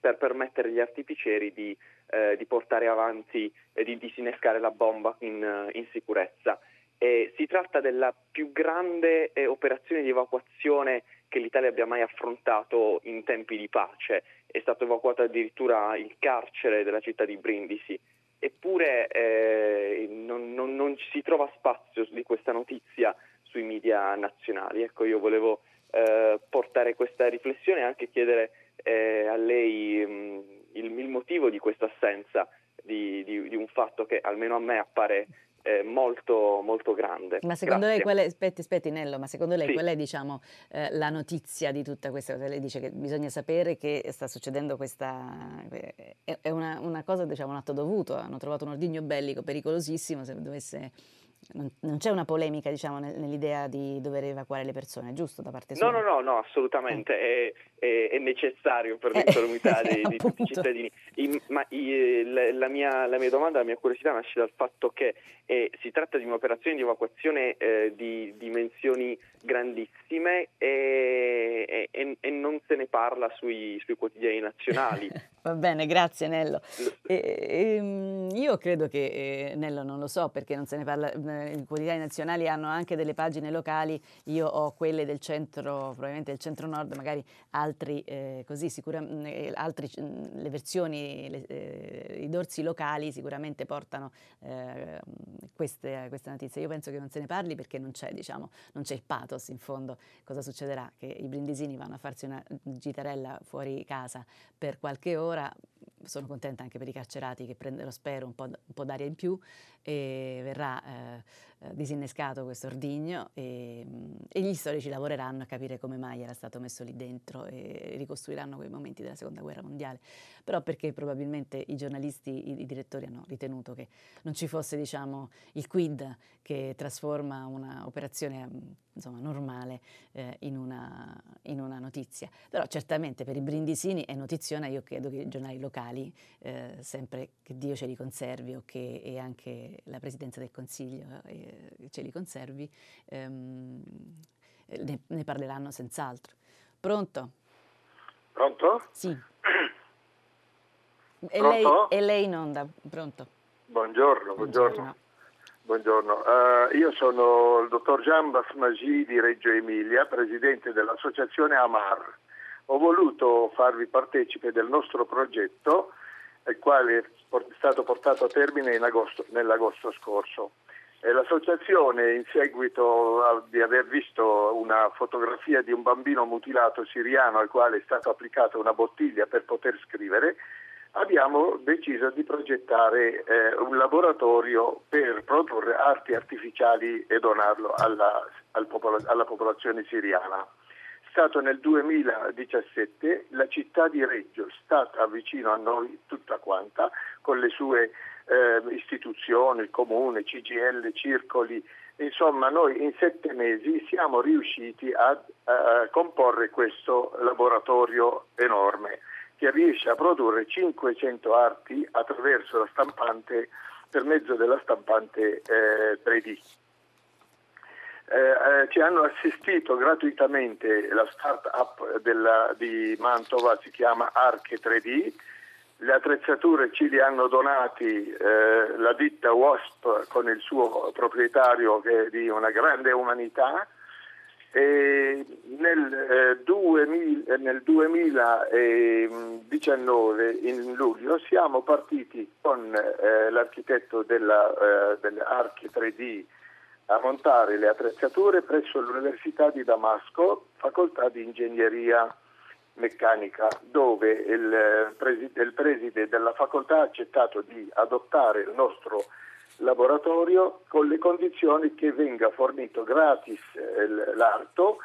per permettere agli artificieri di, eh, di portare avanti e di disinnescare la bomba in, eh, in sicurezza. E si tratta della più grande eh, operazione di evacuazione che l'Italia abbia mai affrontato in tempi di pace. È stato evacuato addirittura il carcere della città di Brindisi. Eppure eh, non, non, non, si trova spazio di questa notizia sui media nazionali. Ecco, io volevo eh, portare questa riflessione e anche chiedere eh, a lei mh, mm, il, il, motivo di questa assenza di, di, di, un fatto che almeno a me appare eh, molto, molto grande. Ma secondo Grazie. lei, qual è, aspetti, aspetti Nello, ma secondo lei sì. qual è diciamo, eh, la notizia di tutta questa cosa? Lei dice che bisogna sapere che sta succedendo questa... è, è una, una, cosa, diciamo, un atto dovuto, hanno trovato un ordigno bellico pericolosissimo se dovesse non, non, c'è una polemica diciamo, nell'idea di dover evacuare le persone, giusto da parte sua? No, no, no, no assolutamente, eh. è, è, è, necessario per l'incolumità eh, di, tutti i cittadini. I, ma i, la, mia, la, mia, domanda, la mia curiosità nasce dal fatto che eh, si tratta di un'operazione di evacuazione eh, di dimensioni grandissime e, e, e, non se ne parla sui, sui quotidiani nazionali. Va bene, grazie Nello. E, ehm, io credo che, eh, Nello non lo so perché non se ne parla, eh, i quotidiani nazionali hanno anche delle pagine locali, io ho quelle del centro, probabilmente del centro-nord, magari altri eh, così, sicuramente mm, altri, mm, le versioni, le, eh, i dorsi locali sicuramente portano eh, queste, queste, notizie. Io penso che non se ne parli perché non c'è, diciamo, non c'è il pathos in fondo. Cosa succederà? Che i brindisini vanno a farsi una gitarella fuori casa per qualche ora sono contenta anche per i carcerati che prendono, spero, un po', un po d'aria in più e verrà eh, eh, disinnescato questo ordigno e, e, gli storici lavoreranno a capire come mai era stato messo lì dentro e ricostruiranno quei momenti della seconda guerra mondiale. Però perché probabilmente i giornalisti, i, i direttori hanno ritenuto che non ci fosse diciamo, il quid che trasforma un'operazione insomma, normale eh, in, una, in, una, notizia. Però certamente per i brindisini è notiziona, io credo che i giornali locali, eh, sempre che Dio ce li conservi o che e anche la Presidenza del Consiglio eh, ce li conservi, ehm, ne, ne parleranno senz'altro. Pronto? Pronto? Sì. E lei, e lei in onda, pronto? Buongiorno, buongiorno. buongiorno. Buongiorno, uh, io sono il dottor Gian Basmagi di Reggio Emilia, presidente dell'associazione Amar. Ho voluto farvi partecipe del nostro progetto, il quale è stato portato a termine agosto, nell'agosto scorso. E l'associazione, in seguito a, di aver visto una fotografia di un bambino mutilato siriano al quale è stata applicata una bottiglia per poter scrivere, abbiamo deciso di progettare eh, un per produrre arti artificiali e donarlo alla, al popolo, alla popolazione siriana. È stato nel 2017, la città di Reggio è stata vicino a noi tutta quanta, con le sue eh, istituzioni, comune, CGL, circoli, insomma noi in sette mesi siamo riusciti a, a comporre questo laboratorio enorme che riesce a produrre 500 arti attraverso la stampante per mezzo della stampante eh, 3D. Eh, eh, ci hanno assistito gratuitamente la start-up della, di Mantova, si chiama Arche 3D, le attrezzature ci li hanno donati eh, la ditta WASP con il suo proprietario che è di una grande umanità nel, eh, 2000, nel 2019, in luglio, siamo partiti con eh, l'architetto della, eh, dell'Archi 3D a montare le attrezzature presso l'Università di Damasco, facoltà di ingegneria meccanica, dove il, preside, il preside della facoltà ha accettato di adottare il nostro laboratorio con le condizioni che venga fornito gratis eh, l'arto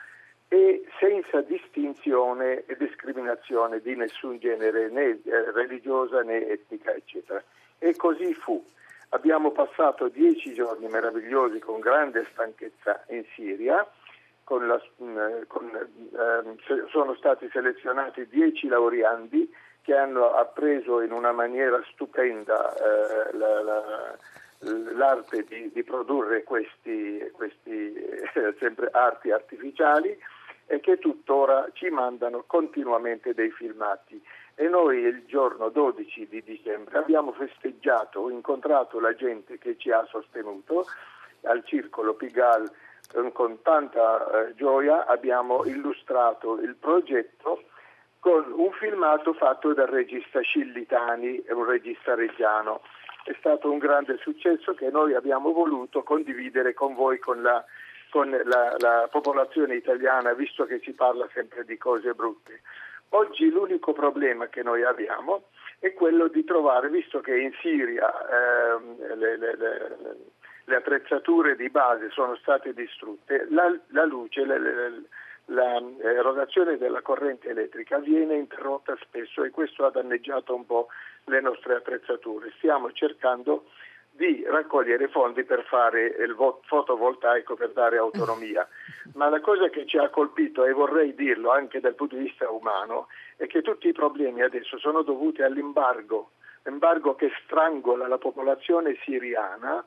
e senza distinzione e discriminazione di nessun genere né eh, religiosa né etnica eccetera. E così fu. Abbiamo passato dieci giorni meravigliosi con grande stanchezza in Siria, con la, mm, con, eh, sono stati selezionati dieci laureandi che hanno appreso in una maniera stupenda eh, la, la l'arte di, di produrre questi eh, arti artificiali e che tuttora ci mandano continuamente dei filmati. E noi il giorno 12 di dicembre abbiamo festeggiato, ho incontrato la gente che ci ha sostenuto al Circolo Pigal eh, con tanta eh, gioia, abbiamo illustrato il progetto con un filmato fatto dal regista Scillitani, un regista reggiano è stato un grande successo che noi abbiamo voluto condividere con voi, con la, con la, la popolazione italiana, visto che si parla sempre di cose brutte. Oggi l'unico problema che noi abbiamo è quello di trovare, visto che in Siria eh, le, le, le, le, attrezzature di base sono state distrutte, la, la luce, l'erogazione della corrente elettrica viene interrotta spesso e questo ha danneggiato un po' le nostre attrezzature. Stiamo cercando di raccogliere fondi per fare il fotovoltaico per dare autonomia. Ma la cosa che ci ha colpito, e vorrei dirlo anche dal punto di vista umano, è che tutti i problemi adesso sono dovuti all'embargo, l'embargo che strangola la popolazione siriana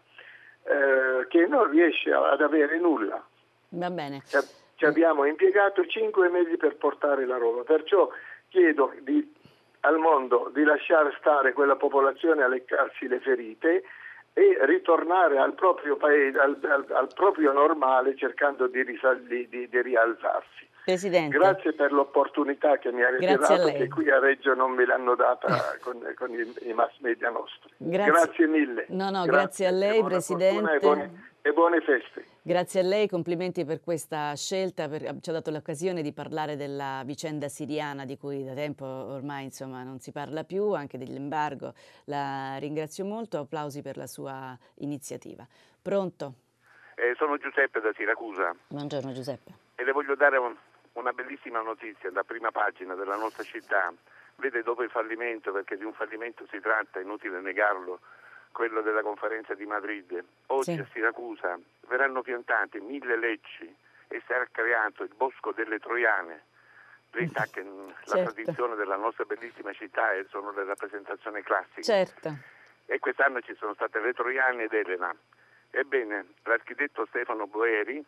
eh, che non riesce ad avere nulla. Va bene. Ci, ci abbiamo impiegato cinque mesi per portare la roba, perciò chiedo di al mondo di lasciare stare quella popolazione a leccarsi le ferite e ritornare al proprio paese, al, al, al proprio normale cercando di, risal- di, di rialzarsi. Presidente. Grazie per l'opportunità che mi avete Grazie dato, che qui a Reggio non me l'hanno data con, con i, i, mass media nostri. Grazie, grazie mille. No, no, grazie, grazie a lei, Presidente. E buone, e buone, feste. Grazie a lei, complimenti per questa scelta, per, ci ha dato l'occasione di parlare della vicenda siriana di cui da tempo ormai insomma, non si parla più, anche dell'embargo. La ringrazio molto, applausi per la sua iniziativa. Pronto? Eh, sono Giuseppe da Siracusa. Buongiorno Giuseppe. E le voglio dare un, una bellissima notizia da prima pagina della nostra città. Vede dopo il fallimento, perché di un fallimento si tratta, è inutile negarlo, quello della conferenza di Madrid. Oggi sì. a Siracusa verranno piantati mille lecci e sarà creato il bosco delle Troiane. Lei sa che la certo. tradizione della nostra bellissima città sono le rappresentazioni classiche. Certo. E quest'anno ci sono state le Troiane ed Elena. Ebbene, l'architetto Stefano Boeri,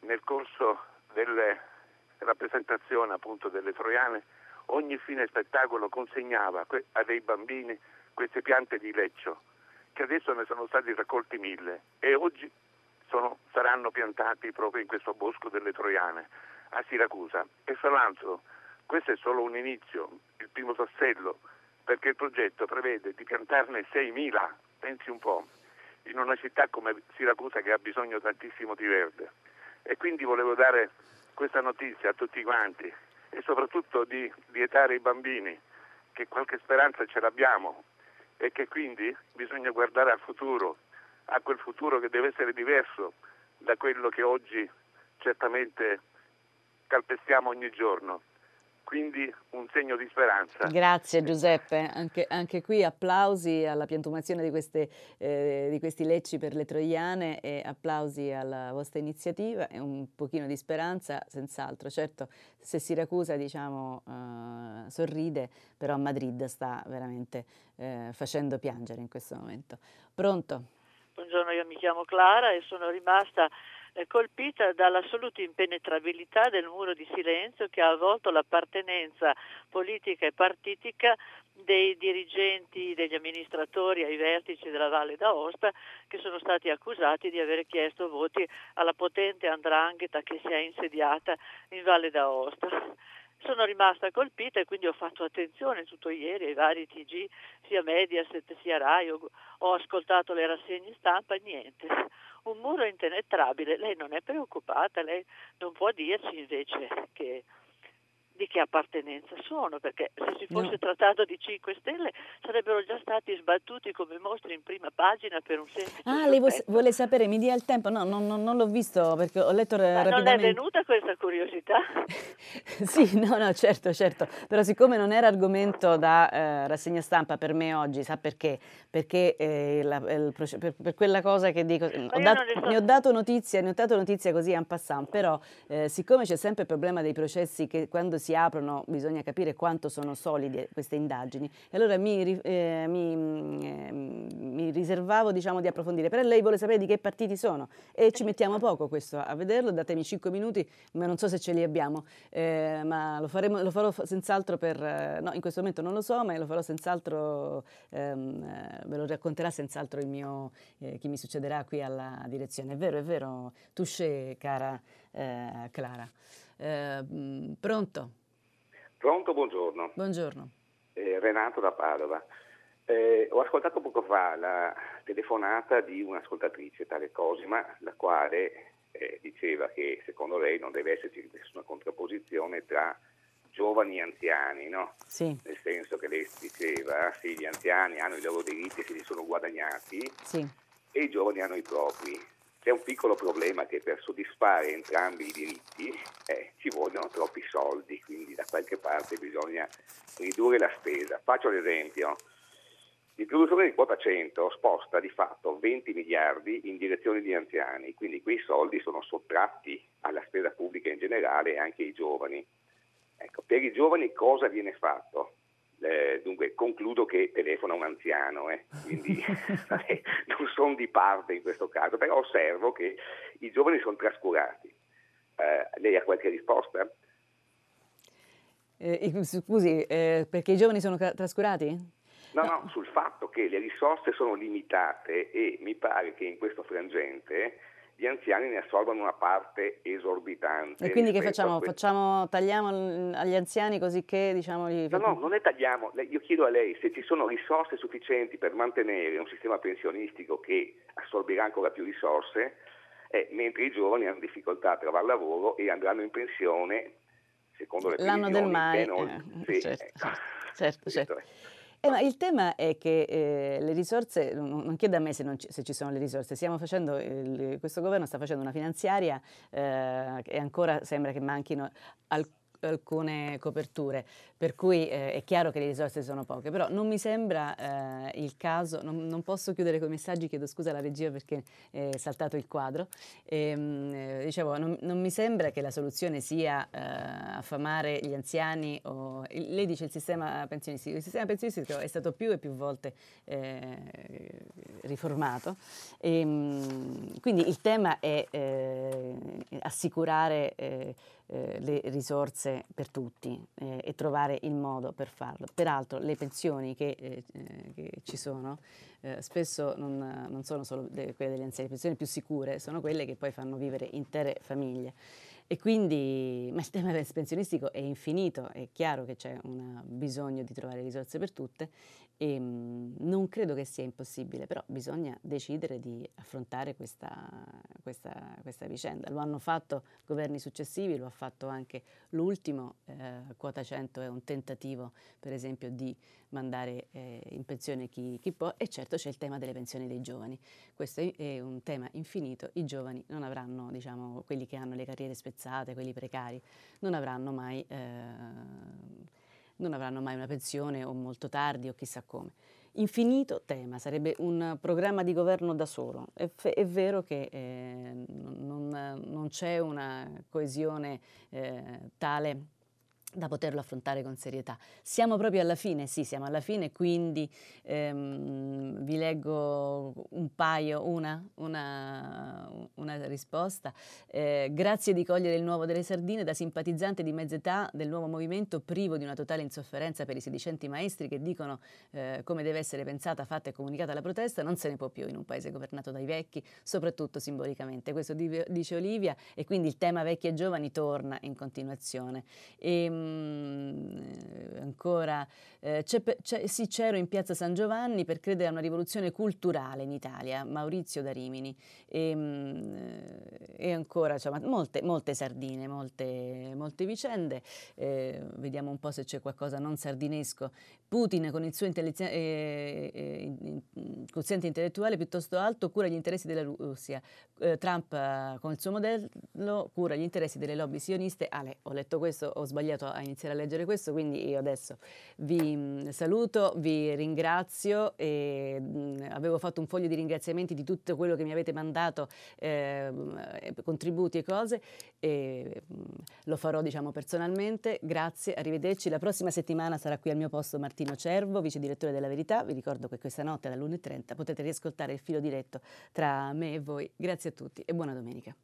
nel corso delle rappresentazioni appunto delle Troiane, ogni fine spettacolo consegnava a dei bambini queste piante di leccio, che adesso ne sono stati raccolti mille e oggi sono, saranno piantati proprio in questo bosco delle Troiane a Siracusa. E fra l'altro questo è solo un inizio, il primo tassello, perché il progetto prevede di piantarne 6.000, pensi un po', in una città come Siracusa che ha bisogno tantissimo di verde. E quindi volevo dare questa notizia a tutti quanti e soprattutto di lietare i bambini che qualche speranza ce l'abbiamo e che quindi bisogna guardare al futuro, a quel futuro che deve essere diverso da quello che oggi certamente calpestiamo ogni giorno quindi un segno di speranza. Grazie Giuseppe, anche, anche qui applausi alla piantumazione di, queste, eh, di, questi lecci per le troiane e applausi alla vostra iniziativa e un pochino di speranza senz'altro. Certo, se Siracusa diciamo, eh, sorride, però Madrid sta veramente eh, facendo piangere in questo momento. Pronto? Buongiorno, io mi chiamo Clara e sono rimasta colpita dall'assoluta impenetrabilità del muro di silenzio che ha avvolto l'appartenenza politica e partitica dei dirigenti, degli amministratori ai vertici della Valle d'Aosta che sono stati accusati di aver chiesto voti alla potente andrangheta che si è insediata in Valle d'Aosta. Sono rimasta colpita e quindi ho fatto attenzione tutto ieri ai vari TG, sia Mediaset sia Rai, ho, ascoltato le rassegne stampa e niente un muro impenetrabile. Lei non è preoccupata, lei non può dirci invece che di che appartenenza sono, perché se si fosse no. trattato di 5 Stelle sarebbero già stati sbattuti come mostri in prima pagina per un semplice Ah, lei vuole sapere, mi dia il tempo? No, non, non, non l'ho visto perché ho letto Ma rapidamente. non è venuta questa curiosità? sì, no, no, certo, certo, però siccome non era argomento da eh, rassegna stampa per me oggi, sa perché? Perché eh, la, il, per, per, quella cosa che dico, ho dato, so. ne ho dato notizia, ne ho dato notizia così en passant, però eh, siccome c'è sempre il problema dei processi che quando si aprono bisogna capire quanto sono solide queste indagini. E allora mi, eh, mi, eh, mi riservavo diciamo, di approfondire. Però lei vuole sapere di che partiti sono e ci mettiamo poco questo a vederlo, datemi 5 minuti, ma non so se ce li abbiamo, eh, ma lo, faremo, lo, farò senz'altro per... Eh, no, in questo momento non lo so, ma lo farò senz'altro, ehm, eh, ve lo racconterà senz'altro il mio, eh, chi mi succederà qui alla direzione. È vero, è vero, touché, cara Clara. pronto? Pronto, buongiorno. Buongiorno. Eh, Renato da Padova. Eh, ho ascoltato poco fa la telefonata di un'ascoltatrice, tale Cosima, la quale eh, diceva che secondo lei non deve esserci nessuna contrapposizione tra giovani e anziani, no? Sì. Nel senso che lei diceva, sì, gli anziani hanno i loro diritti e se li sono guadagnati sì. e i giovani hanno i propri. C'è un piccolo problema che per soddisfare entrambi i diritti eh, ci vogliono troppi soldi, quindi da qualche parte bisogna ridurre la spesa. Faccio l'esempio. Il produttore di quota 100 sposta di fatto 20 miliardi in direzione di anziani, quindi quei soldi sono sottratti alla spesa pubblica in generale e anche ai giovani. Ecco, per i giovani cosa viene fatto? Eh, dunque concludo che telefona un anziano, eh, quindi non sono di parte in questo caso, però osservo che i giovani sono trascurati. Eh, lei ha qualche risposta? Eh, scusi, eh, perché i giovani sono trascurati? No, no, sul fatto che le risorse sono limitate e mi pare che in questo frangente gli anziani ne assorbono una parte esorbitante. E quindi che facciamo? facciamo? Tagliamo agli anziani così che diciamo... Gli... No, no, non ne tagliamo. Io chiedo a lei se ci sono risorse sufficienti per mantenere un sistema pensionistico che assorbirà ancora più risorse, eh, mentre i giovani hanno difficoltà a trovare lavoro e andranno in pensione secondo le L'anno del mai. Eh, sì, certo, ecco. certo, certo. Eh, ma il tema è che eh, le risorse, non, chiede a me se, ci, se, ci sono le risorse, facendo, il, questo governo sta facendo una finanziaria eh, e ancora sembra che manchino alcune alcune coperture, per cui eh, è chiaro che le risorse sono poche, però non mi sembra eh, il caso, non, non, posso chiudere con i messaggi, chiedo scusa alla regia perché è saltato il quadro, e, ehm, eh, dicevo, non, non, mi sembra che la soluzione sia eh, affamare gli anziani, o, lei dice il sistema pensionistico, il sistema pensionistico è stato più e più volte eh, riformato, e, ehm, quindi il tema è eh, assicurare le risorse per tutti e trovare il modo per farlo. Peraltro le pensioni che, eh, eh che ci sono eh, spesso non, non, sono solo quelle degli anziani, le pensioni più sicure sono quelle che poi fanno vivere intere famiglie. E quindi, ma il tema pensionistico è infinito, è chiaro che c'è un bisogno di trovare risorse per tutte e mh, mm, non credo che sia impossibile, però bisogna decidere di affrontare questa, questa, questa, vicenda. Lo hanno fatto governi successivi, lo ha fatto anche l'ultimo, eh, quota 100 è un tentativo per esempio di mandare eh, in pensione chi, chi, può e certo c'è il tema delle pensioni dei giovani. Questo è, è un tema infinito, i giovani non avranno, diciamo, quelli che hanno le carriere spezzate, quelli precari, non avranno mai, eh, non avranno mai una pensione o molto tardi o chissà come. Infinito tema, sarebbe un programma di governo da solo. È, f- è vero che eh, non, non, c'è una coesione eh, tale da poterlo affrontare con serietà. Siamo proprio alla fine, sì, siamo alla fine, quindi ehm, vi leggo un paio, una, una, una risposta. Eh, grazie di cogliere il nuovo delle sardine da simpatizzante di mezza età del nuovo movimento privo di una totale insofferenza per i sedicenti maestri che dicono eh, come deve essere pensata, fatta e comunicata la protesta, non se ne può più in un paese governato dai vecchi, soprattutto simbolicamente. Questo dice Olivia e quindi il tema vecchi e giovani torna in continuazione. E, ehm, Ehm, ancora, eh, c'è, c'è, sì, c'ero in piazza San Giovanni per credere a una rivoluzione culturale in Italia, Maurizio da Rimini. E, ehm, e ancora, insomma, molte, molte sardine, molte, molte vicende. Eh, vediamo un po' se c'è qualcosa non sardinesco. Putin con il suo intelligenza, eh, eh, quoziente intellettuale piuttosto alto cura gli interessi della Russia. Eh, Trump con il suo modello cura gli interessi delle lobby sioniste. Ah, ho letto questo, ho sbagliato a iniziare a leggere questo, quindi io adesso vi mm, saluto, vi ringrazio e mm, avevo fatto un foglio di ringraziamenti di tutto quello che mi avete mandato, eh, contributi e cose, e mm, lo farò diciamo personalmente. Grazie, arrivederci. La prossima settimana sarà qui al mio posto Martino Cervo, vice direttore della Verità. Vi ricordo che questa notte alle 1.30 potete riascoltare il filo diretto tra me e voi. Grazie a tutti e buona domenica.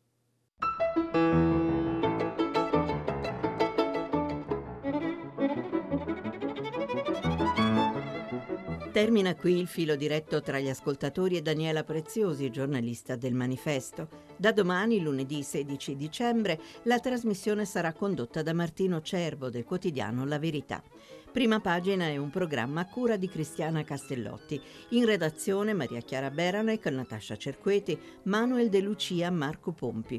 Termina qui il filo diretto tra gli ascoltatori e Daniela Preziosi, giornalista del Manifesto. Da domani, lunedì 16 dicembre, la trasmissione sarà condotta da Martino Cervo del quotidiano La Verità. Prima pagina è un programma a cura di Cristiana Castellotti. In redazione Maria Chiara Beranec, Natascia Cerqueti, Manuel De Lucia, Marco Pompi.